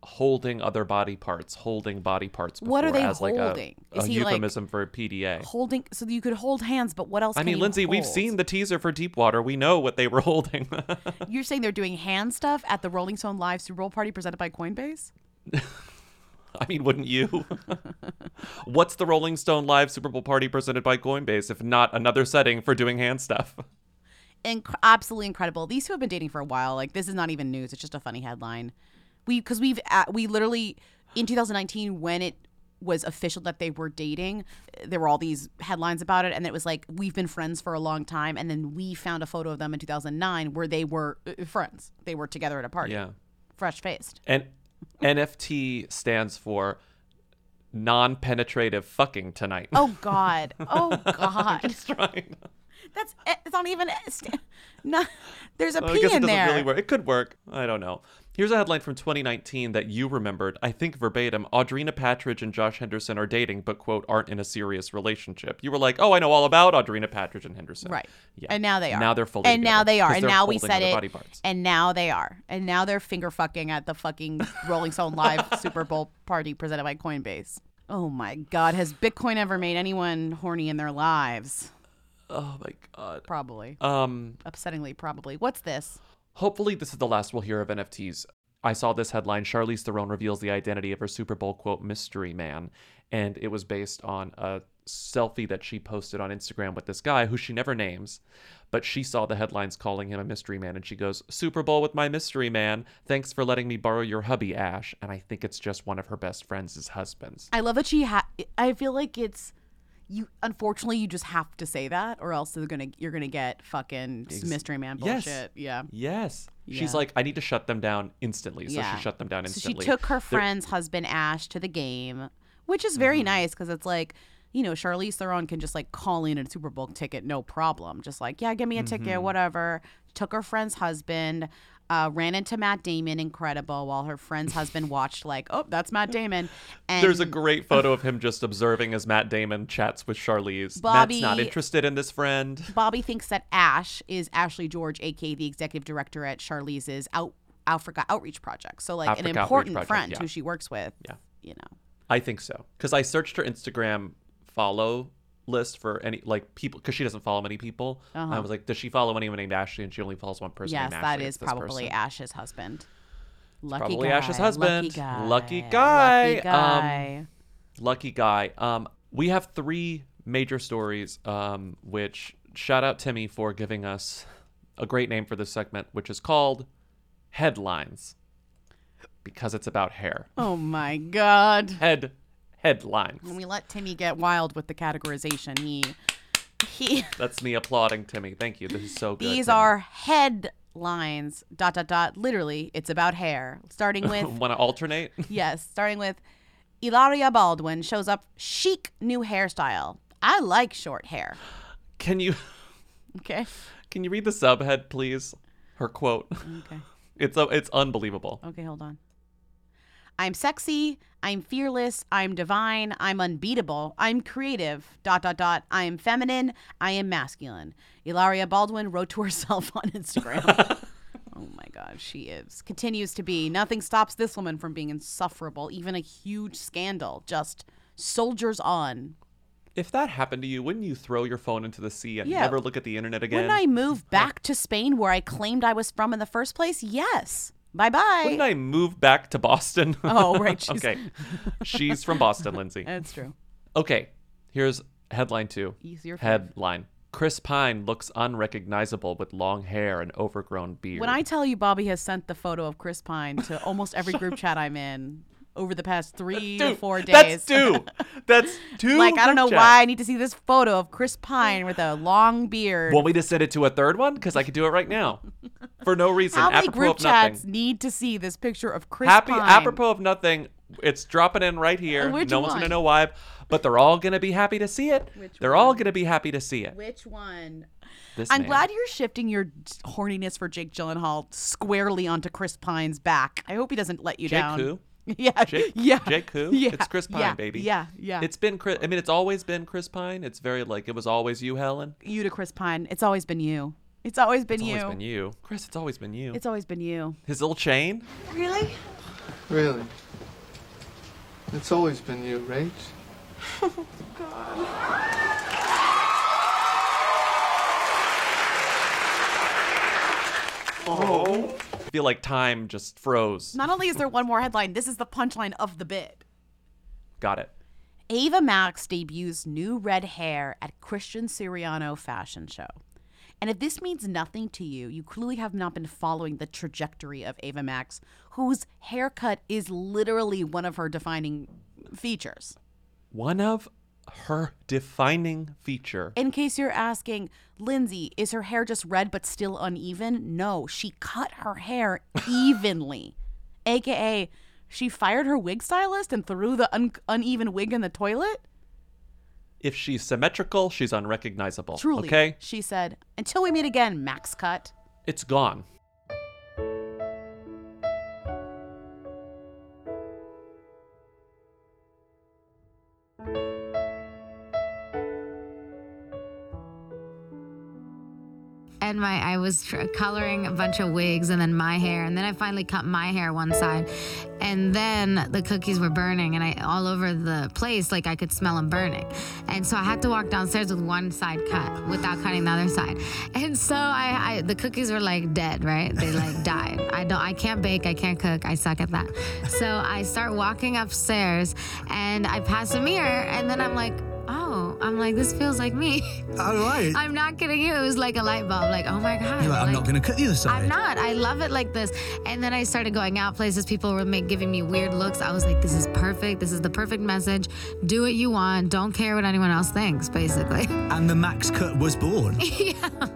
Speaker 1: holding other body parts, holding body parts. Before
Speaker 2: What are they
Speaker 1: as like a-
Speaker 2: holding?
Speaker 1: A,
Speaker 2: Is he, like,
Speaker 1: euphemism for PDA.
Speaker 2: Holding so you could hold hands, but what else?
Speaker 1: I mean, Lindsay, we've seen the teaser for Deep Water. We know what they were holding.
Speaker 2: You're saying they're doing hand stuff at the Rolling Stone Live Super Bowl party presented by Coinbase?
Speaker 1: I mean, wouldn't you? What's the Rolling Stone Live Super Bowl party presented by Coinbase if not another setting for doing hand stuff?
Speaker 2: Inc- absolutely incredible. These two have been dating for a while. Like this is not even news. It's just a funny headline. We because we've uh, we literally in 2019 when it was official that they were dating, there were all these headlines about it, and it was like we've been friends for a long time, and then we found a photo of them in 2009 where they were uh, friends. They were together at a party.
Speaker 1: Yeah.
Speaker 2: fresh faced.
Speaker 1: And NFT stands for non-penetrative fucking tonight.
Speaker 2: Oh God. Oh God. That's it's not even no. There's a
Speaker 1: Well,
Speaker 2: P
Speaker 1: I guess it
Speaker 2: in
Speaker 1: doesn't
Speaker 2: there.
Speaker 1: really work. It could work. I don't know. Here's a headline from 2019 that you remembered. I think verbatim. Audrina Patridge and Josh Henderson are dating, but quote aren't in a serious relationship. You were like, oh, I know all about Audrina Patridge and Henderson.
Speaker 2: Right.
Speaker 1: Yeah.
Speaker 2: And now they are.
Speaker 1: Now they're fully.
Speaker 2: And now they are. And now we said it.
Speaker 1: Body parts.
Speaker 2: And now they are. And now they're finger fucking at the fucking Rolling Stone Live Super Bowl party presented by Coinbase. Oh my God. Has Bitcoin ever made anyone horny in their lives?
Speaker 1: Oh my god.
Speaker 2: Probably.
Speaker 1: Um.
Speaker 2: Upsettingly, probably. What's this?
Speaker 1: Hopefully, this is the last we'll hear of NFTs. I saw this headline Charlize Theron reveals the identity of her Super Bowl quote mystery man. And it was based on a selfie that she posted on Instagram with this guy who she never names. But she saw the headlines calling him a mystery man. And she goes, Super Bowl with my mystery man. Thanks for letting me borrow your hubby, Ash. And I think it's just one of her best friends' husbands.
Speaker 2: I love that she ha I feel like it's you unfortunately you just have to say that or else they're gonna you're gonna get fucking
Speaker 1: Ex-
Speaker 2: mystery man
Speaker 1: Yes.
Speaker 2: bullshit. Yeah.
Speaker 1: Yes. She's like, I need to shut them down instantly. So
Speaker 2: Yeah.
Speaker 1: she shut them down instantly.
Speaker 2: So she took her
Speaker 1: They're-
Speaker 2: friend's husband Ash to the game, which is very
Speaker 1: Mm-hmm.
Speaker 2: nice because it's like, you know, Charlize Theron can just like call in a Super Bowl ticket, no problem. Just like, yeah, give me a ticket,
Speaker 1: Mhm.
Speaker 2: whatever. Took her friend's husband, uh, ran into Matt Damon, incredible, while her friend's husband watched like, oh, that's Matt Damon. And
Speaker 1: There's a great photo of him just observing as Matt Damon chats with Charlize.
Speaker 2: Bobby-
Speaker 1: Matt's not interested in this friend.
Speaker 2: Bobby thinks that Ash is Ashley George, aka the executive director at Charlize's out Africa Outreach Project. So like
Speaker 1: Africa
Speaker 2: an important
Speaker 1: Project,
Speaker 2: friend
Speaker 1: yeah.
Speaker 2: who she works with.
Speaker 1: Yeah.
Speaker 2: You know.
Speaker 1: I think so. Because I searched her Instagram follow list for any like people because she doesn't follow many people.
Speaker 2: Uh-huh.
Speaker 1: I was like, does she follow anyone named Ashley? And she only follows one person.
Speaker 2: yes,
Speaker 1: named
Speaker 2: that
Speaker 1: Ashley.
Speaker 2: is
Speaker 1: It's this
Speaker 2: probably
Speaker 1: person.
Speaker 2: Ash's husband. Lucky
Speaker 1: Probably
Speaker 2: guy,
Speaker 1: Ash's husband.
Speaker 2: Lucky guy.
Speaker 1: Lucky guy.
Speaker 2: Lucky guy.
Speaker 1: Um, lucky guy. Um, we have three major stories. Um, which shout out Timmy for giving us a great name for this segment, which is called headlines, because it's about hair.
Speaker 2: oh my god.
Speaker 1: Head headlines.
Speaker 2: When we let Timmy get wild with the categorization, he he
Speaker 1: That's me applauding Timmy. Thank you. This is so good.
Speaker 2: these
Speaker 1: Timmy.
Speaker 2: are headlines. Dot dot dot. Literally, it's about hair. Starting with
Speaker 1: Want to alternate?
Speaker 2: yes, starting with Ilaria Baldwin shows up chic new hairstyle. I like short hair.
Speaker 1: Can you
Speaker 2: Okay.
Speaker 1: can you read the subhead, please? Her quote.
Speaker 2: Okay.
Speaker 1: It's uh, it's unbelievable.
Speaker 2: Okay, hold on. I'm sexy. I'm fearless. I'm divine. I'm unbeatable. I'm creative. Dot dot dot. I am feminine. I am masculine. Ilaria Baldwin wrote to herself on Instagram. oh my God, she is. Continues to be. Nothing stops this woman from being insufferable. Even a huge scandal. Just soldiers on.
Speaker 1: If that happened to you, wouldn't you throw your phone into the sea and
Speaker 2: Yeah.
Speaker 1: never look at the internet again?
Speaker 2: Wouldn't I move back to Spain where I claimed I was from in the first place? Yes. Bye bye.
Speaker 1: Wouldn't I move back to Boston?
Speaker 2: Oh, right, she's-
Speaker 1: okay. She's from Boston, Lindsay.
Speaker 2: That's true.
Speaker 1: Okay. Here's headline two.
Speaker 2: Easier
Speaker 1: Headline. Chris Pine looks unrecognizable with long hair and overgrown beard.
Speaker 2: When I tell you Bobby has sent the photo of Chris Pine to almost every group chat I'm in over the past three to
Speaker 1: Dude,
Speaker 2: four days.
Speaker 1: That's two. That's two.
Speaker 2: like, I don't know why I need to see this photo of Chris Pine with a long beard.
Speaker 1: Want me to send it to a third one? Because I could do it right now. For no reason.
Speaker 2: How many
Speaker 1: apropos
Speaker 2: group
Speaker 1: of nothing.
Speaker 2: chats need to see this picture of Chris
Speaker 1: Happy
Speaker 2: Pine?
Speaker 1: apropos of nothing. It's dropping in right here.
Speaker 2: Which
Speaker 1: no one's gonna know why, but they're all gonna be happy to see it.
Speaker 2: Which
Speaker 1: they're all gonna be happy to see it.
Speaker 2: Which one?
Speaker 1: This
Speaker 2: I'm
Speaker 1: man.
Speaker 2: glad you're shifting your horniness for Jake Gyllenhaal squarely onto Chris Pine's back. I hope he doesn't let you
Speaker 1: Jake
Speaker 2: down.
Speaker 1: who?
Speaker 2: Yeah,
Speaker 1: Jake,
Speaker 2: yeah,
Speaker 1: Jake who?
Speaker 2: yeah,
Speaker 1: it's Chris Pine,
Speaker 2: yeah,
Speaker 1: baby.
Speaker 2: Yeah, yeah.
Speaker 1: It's been Chris. I mean, it's always been Chris Pine. It's very like it was always you, Helen.
Speaker 2: you to Chris Pine. It's always been you. It's always been
Speaker 1: It's
Speaker 2: you.
Speaker 1: always been you, Chris. It's always been you.
Speaker 2: It's always been you.
Speaker 1: His little chain.
Speaker 2: Really?
Speaker 25: Really? It's always been you, Rach.
Speaker 1: Oh. I feel like time just froze.
Speaker 2: Not only is there one more headline, this is the punchline of the bit.
Speaker 1: Got it.
Speaker 2: Ava Max debuts new red hair at Christian Siriano fashion show. And if this means nothing to you, you clearly have not been following the trajectory of Ava Max, whose haircut is literally one of her defining features.
Speaker 1: One of her defining feature.
Speaker 2: In case you're asking, Lindsay, is her hair just red but still uneven? No, she cut her hair evenly. AKA, she fired her wig stylist and threw the un- uneven wig in the toilet?
Speaker 1: If she's symmetrical, she's unrecognizable.
Speaker 2: Truly.
Speaker 1: Okay?
Speaker 2: She said, until we meet again, Max Cut.
Speaker 1: It's gone.
Speaker 26: And my I was coloring a bunch of wigs and then my hair and then I finally cut my hair one side. And then the cookies were burning and I all over the place like I could smell them burning. And so I had to walk downstairs with one side cut without cutting the other side. And so I, I the cookies were like dead right? They like died. I don't I can't bake I can't cook I suck at that. So I start walking upstairs and I pass a mirror and then I'm like oh I'm like this feels like me
Speaker 27: All right.
Speaker 26: I'm not kidding you. It was like a light bulb. Like, oh my god.
Speaker 27: You're like, I'm not going to cut the other side.
Speaker 26: I'm not. I love it like this. And then I started going out places. People were make, giving me weird looks. I was like, this is perfect. This is the perfect message. Do what you want. Don't care what anyone else thinks, basically.
Speaker 27: And the max cut was born.
Speaker 26: yeah.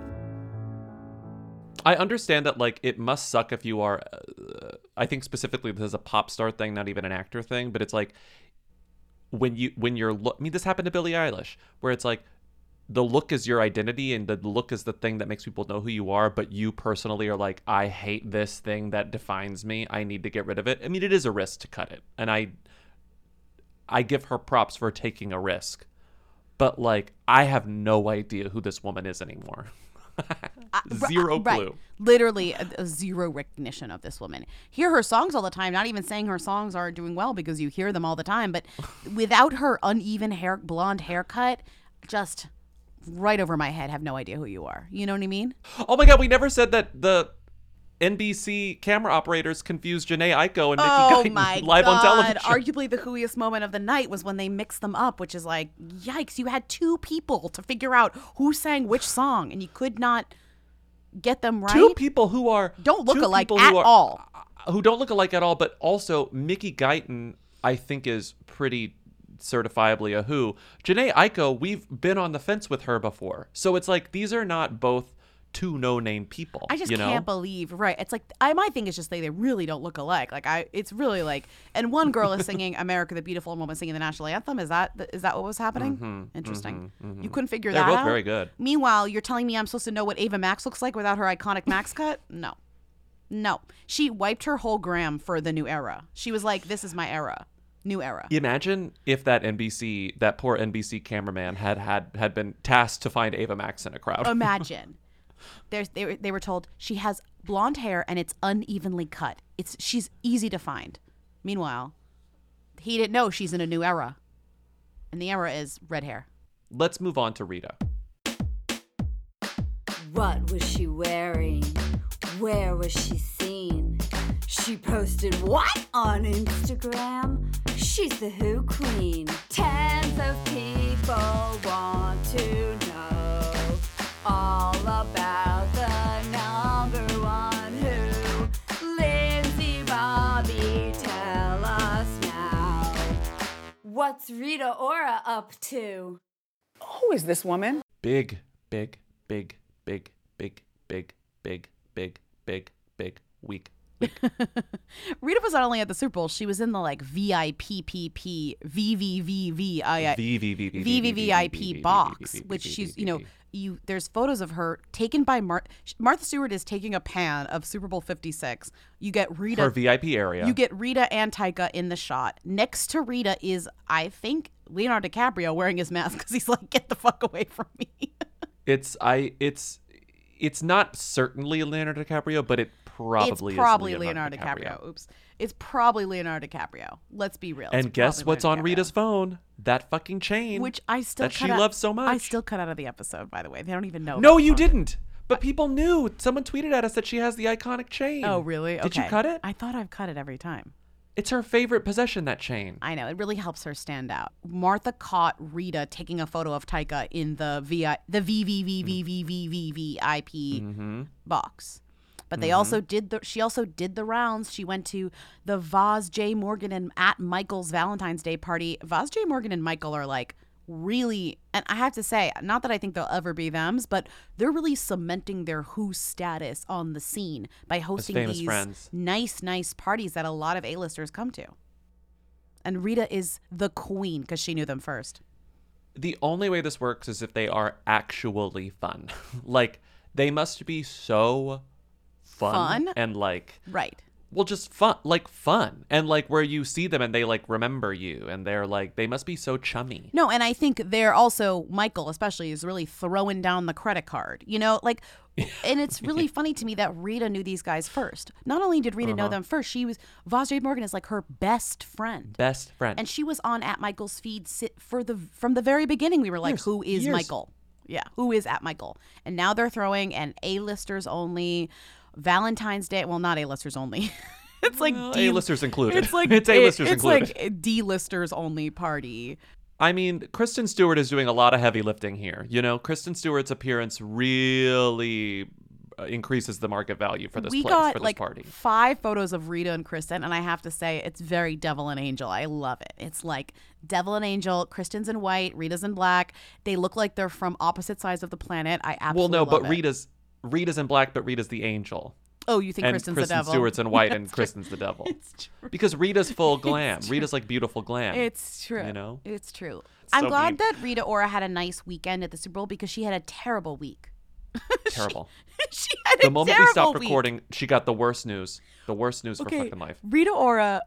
Speaker 1: I understand that like it must suck if you are uh, I think specifically this is a pop star thing, not even an actor thing, but it's like when you when you're look I mean this happened to Billie Eilish where it's like the look is your identity and the look is the thing that makes people know who you are, but you personally are like I hate this thing that defines me. I need to get rid of it. I mean it is a risk to cut it. And I I give her props for taking a risk. But like I have no idea who this woman is anymore. Zero
Speaker 2: Right.
Speaker 1: clue.
Speaker 2: Literally a, a zero recognition of this woman. Hear her songs all the time, not even saying her songs are doing well because you hear them all the time, but without her uneven hair blonde haircut, just right over my head, have no idea who you are. You know what I mean?
Speaker 1: Oh my god, we never said that the NBC camera operators confused Jhené Aiko and Mickey
Speaker 2: oh
Speaker 1: Guyton live
Speaker 2: god!
Speaker 1: on television.
Speaker 2: Arguably the hooiest moment of the night was when they mixed them up, which is like, yikes! You had two people to figure out who sang which song, and you could not get them right.
Speaker 1: Two people who are
Speaker 2: don't look alike at
Speaker 1: are-
Speaker 2: all.
Speaker 1: who don't look alike at all, but also Mickey Guyton, I think, is pretty certifiably a who. Jhené Aiko, we've been on the fence with her before. So it's like these are not both two no-name people.
Speaker 2: I just
Speaker 1: you know?
Speaker 2: can't believe. Right? It's like I my thing is just they they really don't look alike. Like I, it's really like, and one girl is singing "America the Beautiful" and one woman singing the national anthem. Is that is that what was happening?
Speaker 1: Mhm,
Speaker 2: Interesting.
Speaker 1: mhm,
Speaker 2: You
Speaker 1: mhm.
Speaker 2: couldn't figure
Speaker 1: They're
Speaker 2: that
Speaker 1: both
Speaker 2: out.
Speaker 1: very good.
Speaker 2: Meanwhile, you're telling me I'm supposed to know what Ava Max looks like without her iconic Max cut? No, no. She wiped her whole gram for the new era. She was like, "This is my era, new era."
Speaker 1: Imagine if that NBC, that poor NBC cameraman had had had been tasked to find Ava Max in a crowd.
Speaker 2: Imagine. There's they were, they were told she has blonde hair and it's unevenly cut. It's she's easy to find. Meanwhile, he didn't know she's in a new era. And the era is red hair.
Speaker 1: Let's move on to Rita.
Speaker 28: What was she wearing? Where was she seen? She posted what on Instagram? She's the Who Queen. Tens of people want to What's Rita Ora up to?
Speaker 29: Who is this woman?
Speaker 1: Big, big, big, big, big, big, big, big, big, big week.
Speaker 2: Rita was not only at the Super Bowl, she was in the like VIPPP VVVVI box, which she's you know you there's photos of her taken by Mar- Martha Stewart is taking a pan of Super Bowl 56. You get Rita
Speaker 1: Her VIP area.
Speaker 2: You get Rita and Taika in the shot. Next to Rita is I think Leonardo DiCaprio wearing his mask because he's like, get the fuck away from me.
Speaker 1: It's I it's it's not certainly Leonardo DiCaprio, but it probably
Speaker 2: it's probably
Speaker 1: is
Speaker 2: Leonardo, DiCaprio. Oops. It's probably Leonardo DiCaprio. Let's be real.
Speaker 1: And
Speaker 2: It's
Speaker 1: guess what's
Speaker 2: Leonardo
Speaker 1: on
Speaker 2: DiCaprio.
Speaker 1: Rita's phone? That fucking chain.
Speaker 2: Which I still
Speaker 1: that
Speaker 2: cut
Speaker 1: she
Speaker 2: out-
Speaker 1: loves so much.
Speaker 2: I still cut out of the episode, by the way. They don't even know.
Speaker 1: No, you
Speaker 2: it.
Speaker 1: didn't. But people knew. Someone tweeted at us that she has the iconic chain.
Speaker 2: Oh, really?
Speaker 1: Did you cut it?
Speaker 2: I thought I've cut it every time.
Speaker 1: It's her favorite possession, that chain.
Speaker 2: I know it really helps her stand out. Martha caught Rita taking a photo of Taika in the VI the VVVVVVVIP
Speaker 1: Mm-hmm.
Speaker 2: box. But they
Speaker 1: Mhm.
Speaker 2: also did the she also did the rounds. She went to the Vas J Morgan and at Michael's Valentine's Day party. Vas J Morgan and Michael are like really and I have to say, not that I think they'll ever be them's, but they're really cementing their who status on the scene by hosting these
Speaker 1: friends.
Speaker 2: nice, nice parties that a lot of A-listers come to. And Rita is the queen because she knew them first.
Speaker 1: The only way this works is if they are actually fun. like they must be so fun,
Speaker 2: Fun?
Speaker 1: and like
Speaker 2: Right.
Speaker 1: well just fun like fun and like where you see them and they like remember you and they're like they must be so chummy
Speaker 2: No, and I think they're also Michael, especially, is really throwing down the credit card. You know, like, and it's really funny to me that Rita knew these guys first. Not only did Rita know
Speaker 1: Uh-huh.
Speaker 2: them first, she was Vas Morgan is like her best friend.
Speaker 1: best friend
Speaker 2: And she was on at Michael's feed sit for the from the very beginning. We were like,
Speaker 1: Years.
Speaker 2: who is
Speaker 1: Years.
Speaker 2: Michael? Yeah, who is at Michael? And now they're throwing an A-listers only Valentine's Day. Well, not A-listers only. it's like
Speaker 1: Well,
Speaker 2: D-
Speaker 1: A-listers included.
Speaker 2: It's like
Speaker 1: It's A-listers
Speaker 2: it's
Speaker 1: included.
Speaker 2: like a D-listers only party.
Speaker 1: I mean, Kristen Stewart is doing a lot of heavy lifting here. You know, Kristen Stewart's appearance really uh, increases the market value for this
Speaker 2: we
Speaker 1: place
Speaker 2: got
Speaker 1: for this
Speaker 2: like
Speaker 1: party.
Speaker 2: five photos of Rita and Kristen, and I have to say it's very Devil and Angel. I love it. It's like Devil and Angel. Kristen's in white, Rita's in black. They look like they're from opposite sides of the planet. I absolutely
Speaker 1: Well,
Speaker 2: no,
Speaker 1: but
Speaker 2: it.
Speaker 1: Rita's Rita's in black, but Rita's the angel.
Speaker 2: Oh, you think
Speaker 1: and
Speaker 2: Kristen's
Speaker 1: Kristen
Speaker 2: the devil?
Speaker 1: Stewart's in white, and. Kristen's the devil.
Speaker 2: It's true.
Speaker 1: Because Rita's full glam. Rita's like beautiful glam.
Speaker 2: It's true.
Speaker 1: You know.
Speaker 2: it's true.
Speaker 1: It's
Speaker 2: I'm glad
Speaker 1: mean.
Speaker 2: that Rita Ora had a nice weekend at the Super Bowl because she had a terrible week.
Speaker 1: Terrible.
Speaker 2: she had
Speaker 1: the moment we stopped
Speaker 2: week.
Speaker 1: recording, she got the worst news. The worst news for fucking life.
Speaker 2: Rita Ora.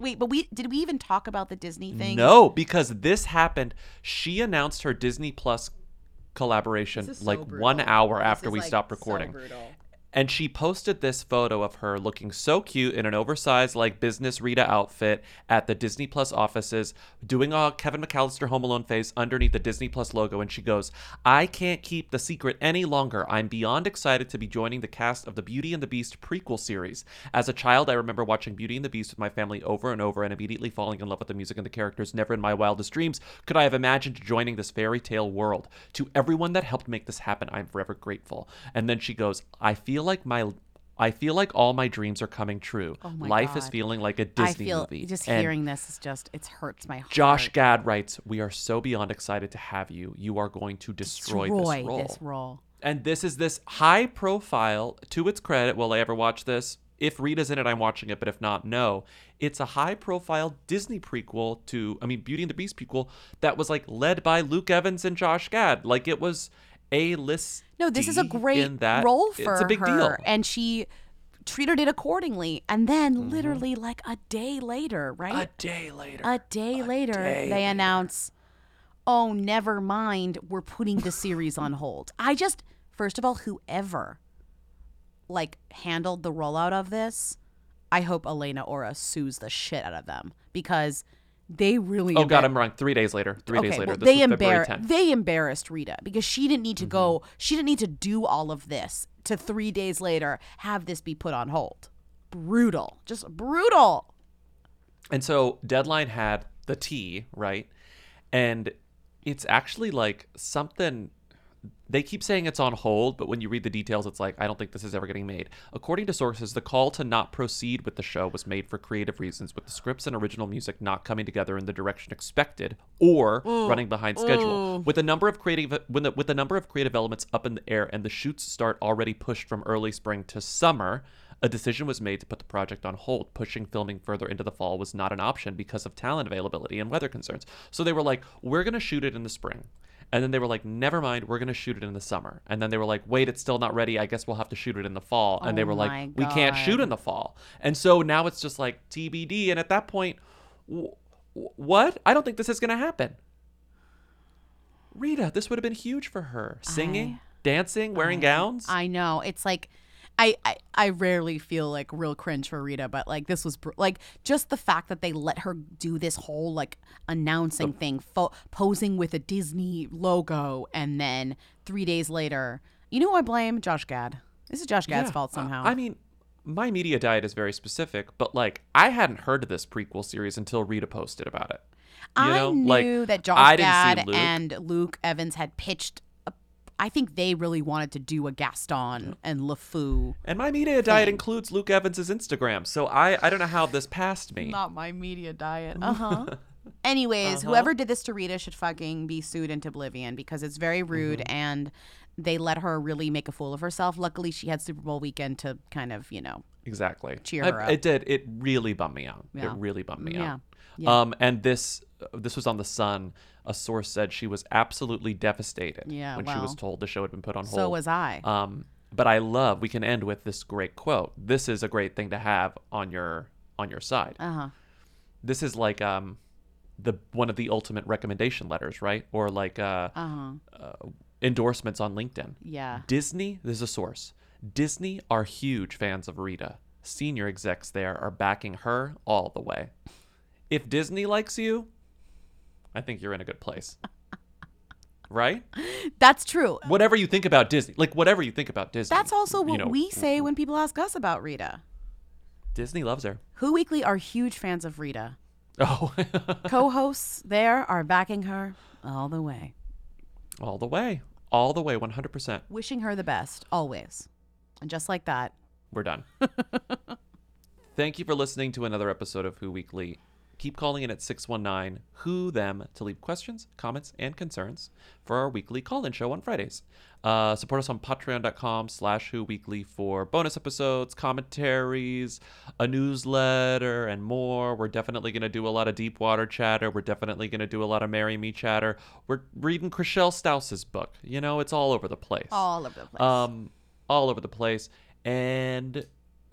Speaker 2: Wait, but we did we even talk about the Disney thing?
Speaker 1: No, because this happened. She announced her Disney Plus collaboration
Speaker 2: so
Speaker 1: like
Speaker 2: brutal.
Speaker 1: one hour after we
Speaker 2: like,
Speaker 1: stopped recording.
Speaker 2: brutal.
Speaker 1: And she posted this photo of her looking so cute in an oversized, like business Rita outfit at the Disney Plus offices, doing a Kevin McAllister Home Alone face underneath the Disney Plus logo. And she goes, I can't keep the secret any longer. I'm beyond excited to be joining the cast of the Beauty and the Beast prequel series. As a child, I remember watching Beauty and the Beast with my family over and over and immediately falling in love with the music and the characters. Never in my wildest dreams could I have imagined joining this fairy tale world. To everyone that helped make this happen, I'm forever grateful. And then she goes, I feel like my I feel like all my dreams are coming true.
Speaker 2: Oh my
Speaker 1: Life is feeling like a Disney
Speaker 2: feel
Speaker 1: movie.
Speaker 2: just
Speaker 1: And
Speaker 2: hearing this is just it hurts my heart.
Speaker 1: Josh Gad writes, "We are so beyond excited to have you. You are going to destroy,
Speaker 2: Destroy
Speaker 1: this role."
Speaker 2: this role.
Speaker 1: And this is this high profile. To its credit, will I ever watch this? If Rita's in it, I'm watching it. But if not, no. It's a high profile Disney prequel to, I mean, Beauty and the Beast prequel that was like led by Luke Evans and Josh Gad. Like it was a list.
Speaker 2: No, this is a great role for
Speaker 1: It's a big
Speaker 2: her,
Speaker 1: deal.
Speaker 2: and she treated it accordingly. And then,
Speaker 1: Mm-hmm.
Speaker 2: literally, like a day later, right?
Speaker 1: A day later.
Speaker 2: A day later,
Speaker 1: day
Speaker 2: they announce, "Oh, never mind, we're putting the series on hold." I just, first of all, whoever like handled the rollout of this, I hope Elena Ora sues the shit out of them because they really.
Speaker 1: Oh God, I'm wrong. Three days later. Three days later.
Speaker 2: well,
Speaker 1: this
Speaker 2: they
Speaker 1: was
Speaker 2: embar-
Speaker 1: 10th.
Speaker 2: they embarrassed Rita because she didn't need to
Speaker 1: Mm-hmm.
Speaker 2: go. She didn't need to do all of this to three days later have this be put on hold. Brutal, just brutal.
Speaker 1: And so Deadline had the T, right? And it's actually like something they keep saying it's on hold, but when you read the details, it's like, I don't think this is ever getting made. According to sources, the call to not proceed with the show was made for creative reasons, with the scripts and original music not coming together in the direction expected or
Speaker 30: Ooh,
Speaker 1: running behind schedule.
Speaker 30: ooh.
Speaker 1: With a number of creative when the, with the number of creative elements up in the air and the shoots start already pushed from early spring to summer, a decision was made to put the project on hold. Pushing filming further into the fall was not an option because of talent availability and weather concerns. So they were like, "We're going to shoot it in the spring." And then they were like, "Never mind, we're going to shoot it in the summer." And then they were like, "Wait, it's still not ready. I guess we'll have to shoot it in the fall." And they
Speaker 2: Oh
Speaker 1: were
Speaker 2: my
Speaker 1: like, "We can't shoot in the fall." And so now it's just like TBD. And at that point, wh- what? I don't think this is going to happen. Rita, this would have been huge for her. Singing, dancing, wearing gowns.
Speaker 2: I know. It's like I, I I rarely feel like real cringe for Rita, but like this was br- like just the fact that they let her do this whole like announcing thing, fo- posing with a Disney logo, and then three days later, you know who I blame? Josh Gad. This is Josh Gad's
Speaker 1: Yeah,
Speaker 2: fault somehow.
Speaker 1: I mean, my media diet is very specific, but like I hadn't heard of this prequel series until Rita posted about it. You
Speaker 2: I
Speaker 1: know,
Speaker 2: knew
Speaker 1: like
Speaker 2: that Josh
Speaker 1: I
Speaker 2: Gad
Speaker 1: Luke.
Speaker 2: and Luke Evans had pitched. A, I think they really wanted to do a Gaston and LeFou.
Speaker 1: And my media diet includes Luke Evans' Instagram, so I I don't know how this passed me.
Speaker 2: Not my media diet. Uh huh. Anyways,
Speaker 1: Uh-huh.
Speaker 2: whoever did this to Rita should fucking be sued into oblivion because it's very rude
Speaker 1: Mm-hmm.
Speaker 2: and they let her really make a fool of herself. Luckily, she had Super Bowl weekend to kind of, you know,
Speaker 1: Exactly.
Speaker 2: Cheer
Speaker 1: I-
Speaker 2: her up.
Speaker 1: It did. It really bummed me out.
Speaker 2: Yeah.
Speaker 1: It really bummed me
Speaker 2: Yeah.
Speaker 1: out.
Speaker 2: Yeah.
Speaker 1: Um, and this this was on the Sun. A source said she was absolutely devastated
Speaker 2: Yeah,
Speaker 1: when she was told the show had been put on hold.
Speaker 2: so was I.
Speaker 1: Um, but I love. We can end with this great quote. This is a great thing to have on your on your side.
Speaker 2: Uh huh.
Speaker 1: This is like um, the one of the ultimate recommendation letters, right? Or like uh,
Speaker 2: Uh-huh.
Speaker 1: uh, endorsements on LinkedIn.
Speaker 2: Yeah.
Speaker 1: Disney, there's a source. Disney are huge fans of Rita. Senior execs there are backing her all the way. If Disney likes you, I think you're in a good place. right?
Speaker 2: That's true.
Speaker 1: Whatever you think about Disney, like whatever you think about Disney.
Speaker 2: That's also what
Speaker 1: you know,
Speaker 2: we say when people ask us about Rita.
Speaker 1: Disney loves her.
Speaker 2: Who Weekly are huge fans of Rita.
Speaker 1: Oh,
Speaker 2: Co-hosts there are backing her all the way,
Speaker 1: all the way. All the way, 100%.
Speaker 2: wishing her the best always. And just like that,
Speaker 1: We're done. Thank you for listening to another episode of Who Weekly. Keep calling in at 619 Who Them to leave questions, comments, and concerns for our weekly call-in show on Fridays. Uh, support us on patreon.com slash Who Weekly for bonus episodes, commentaries, a newsletter, and more. We're definitely going to do a lot of deep water chatter. We're definitely going to do a lot of Marry Me chatter. We're reading Chrishell Stause's book. You know, it's all over the place
Speaker 2: all over the place.
Speaker 1: um, all over the place. And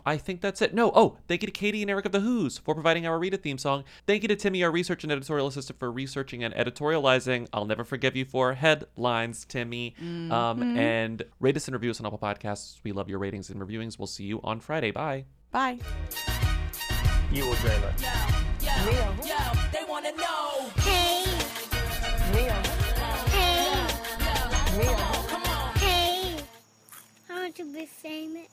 Speaker 1: I think that's it. No, oh, thank you to Katie and Eric of the Who's for providing our Rita theme song. Thank you to Timmy, our research and editorial assistant, for researching and editorializing. I'll never forgive you for headlines, Timmy. Um,
Speaker 2: Mhm.
Speaker 1: and rate us and review us on Apple Podcasts. We love your ratings and reviewings. We'll see you on Friday. Bye.
Speaker 2: Bye.
Speaker 16: You will dream it.
Speaker 4: They wanna know.
Speaker 30: Hey. Hey. Hey. I want to be famous.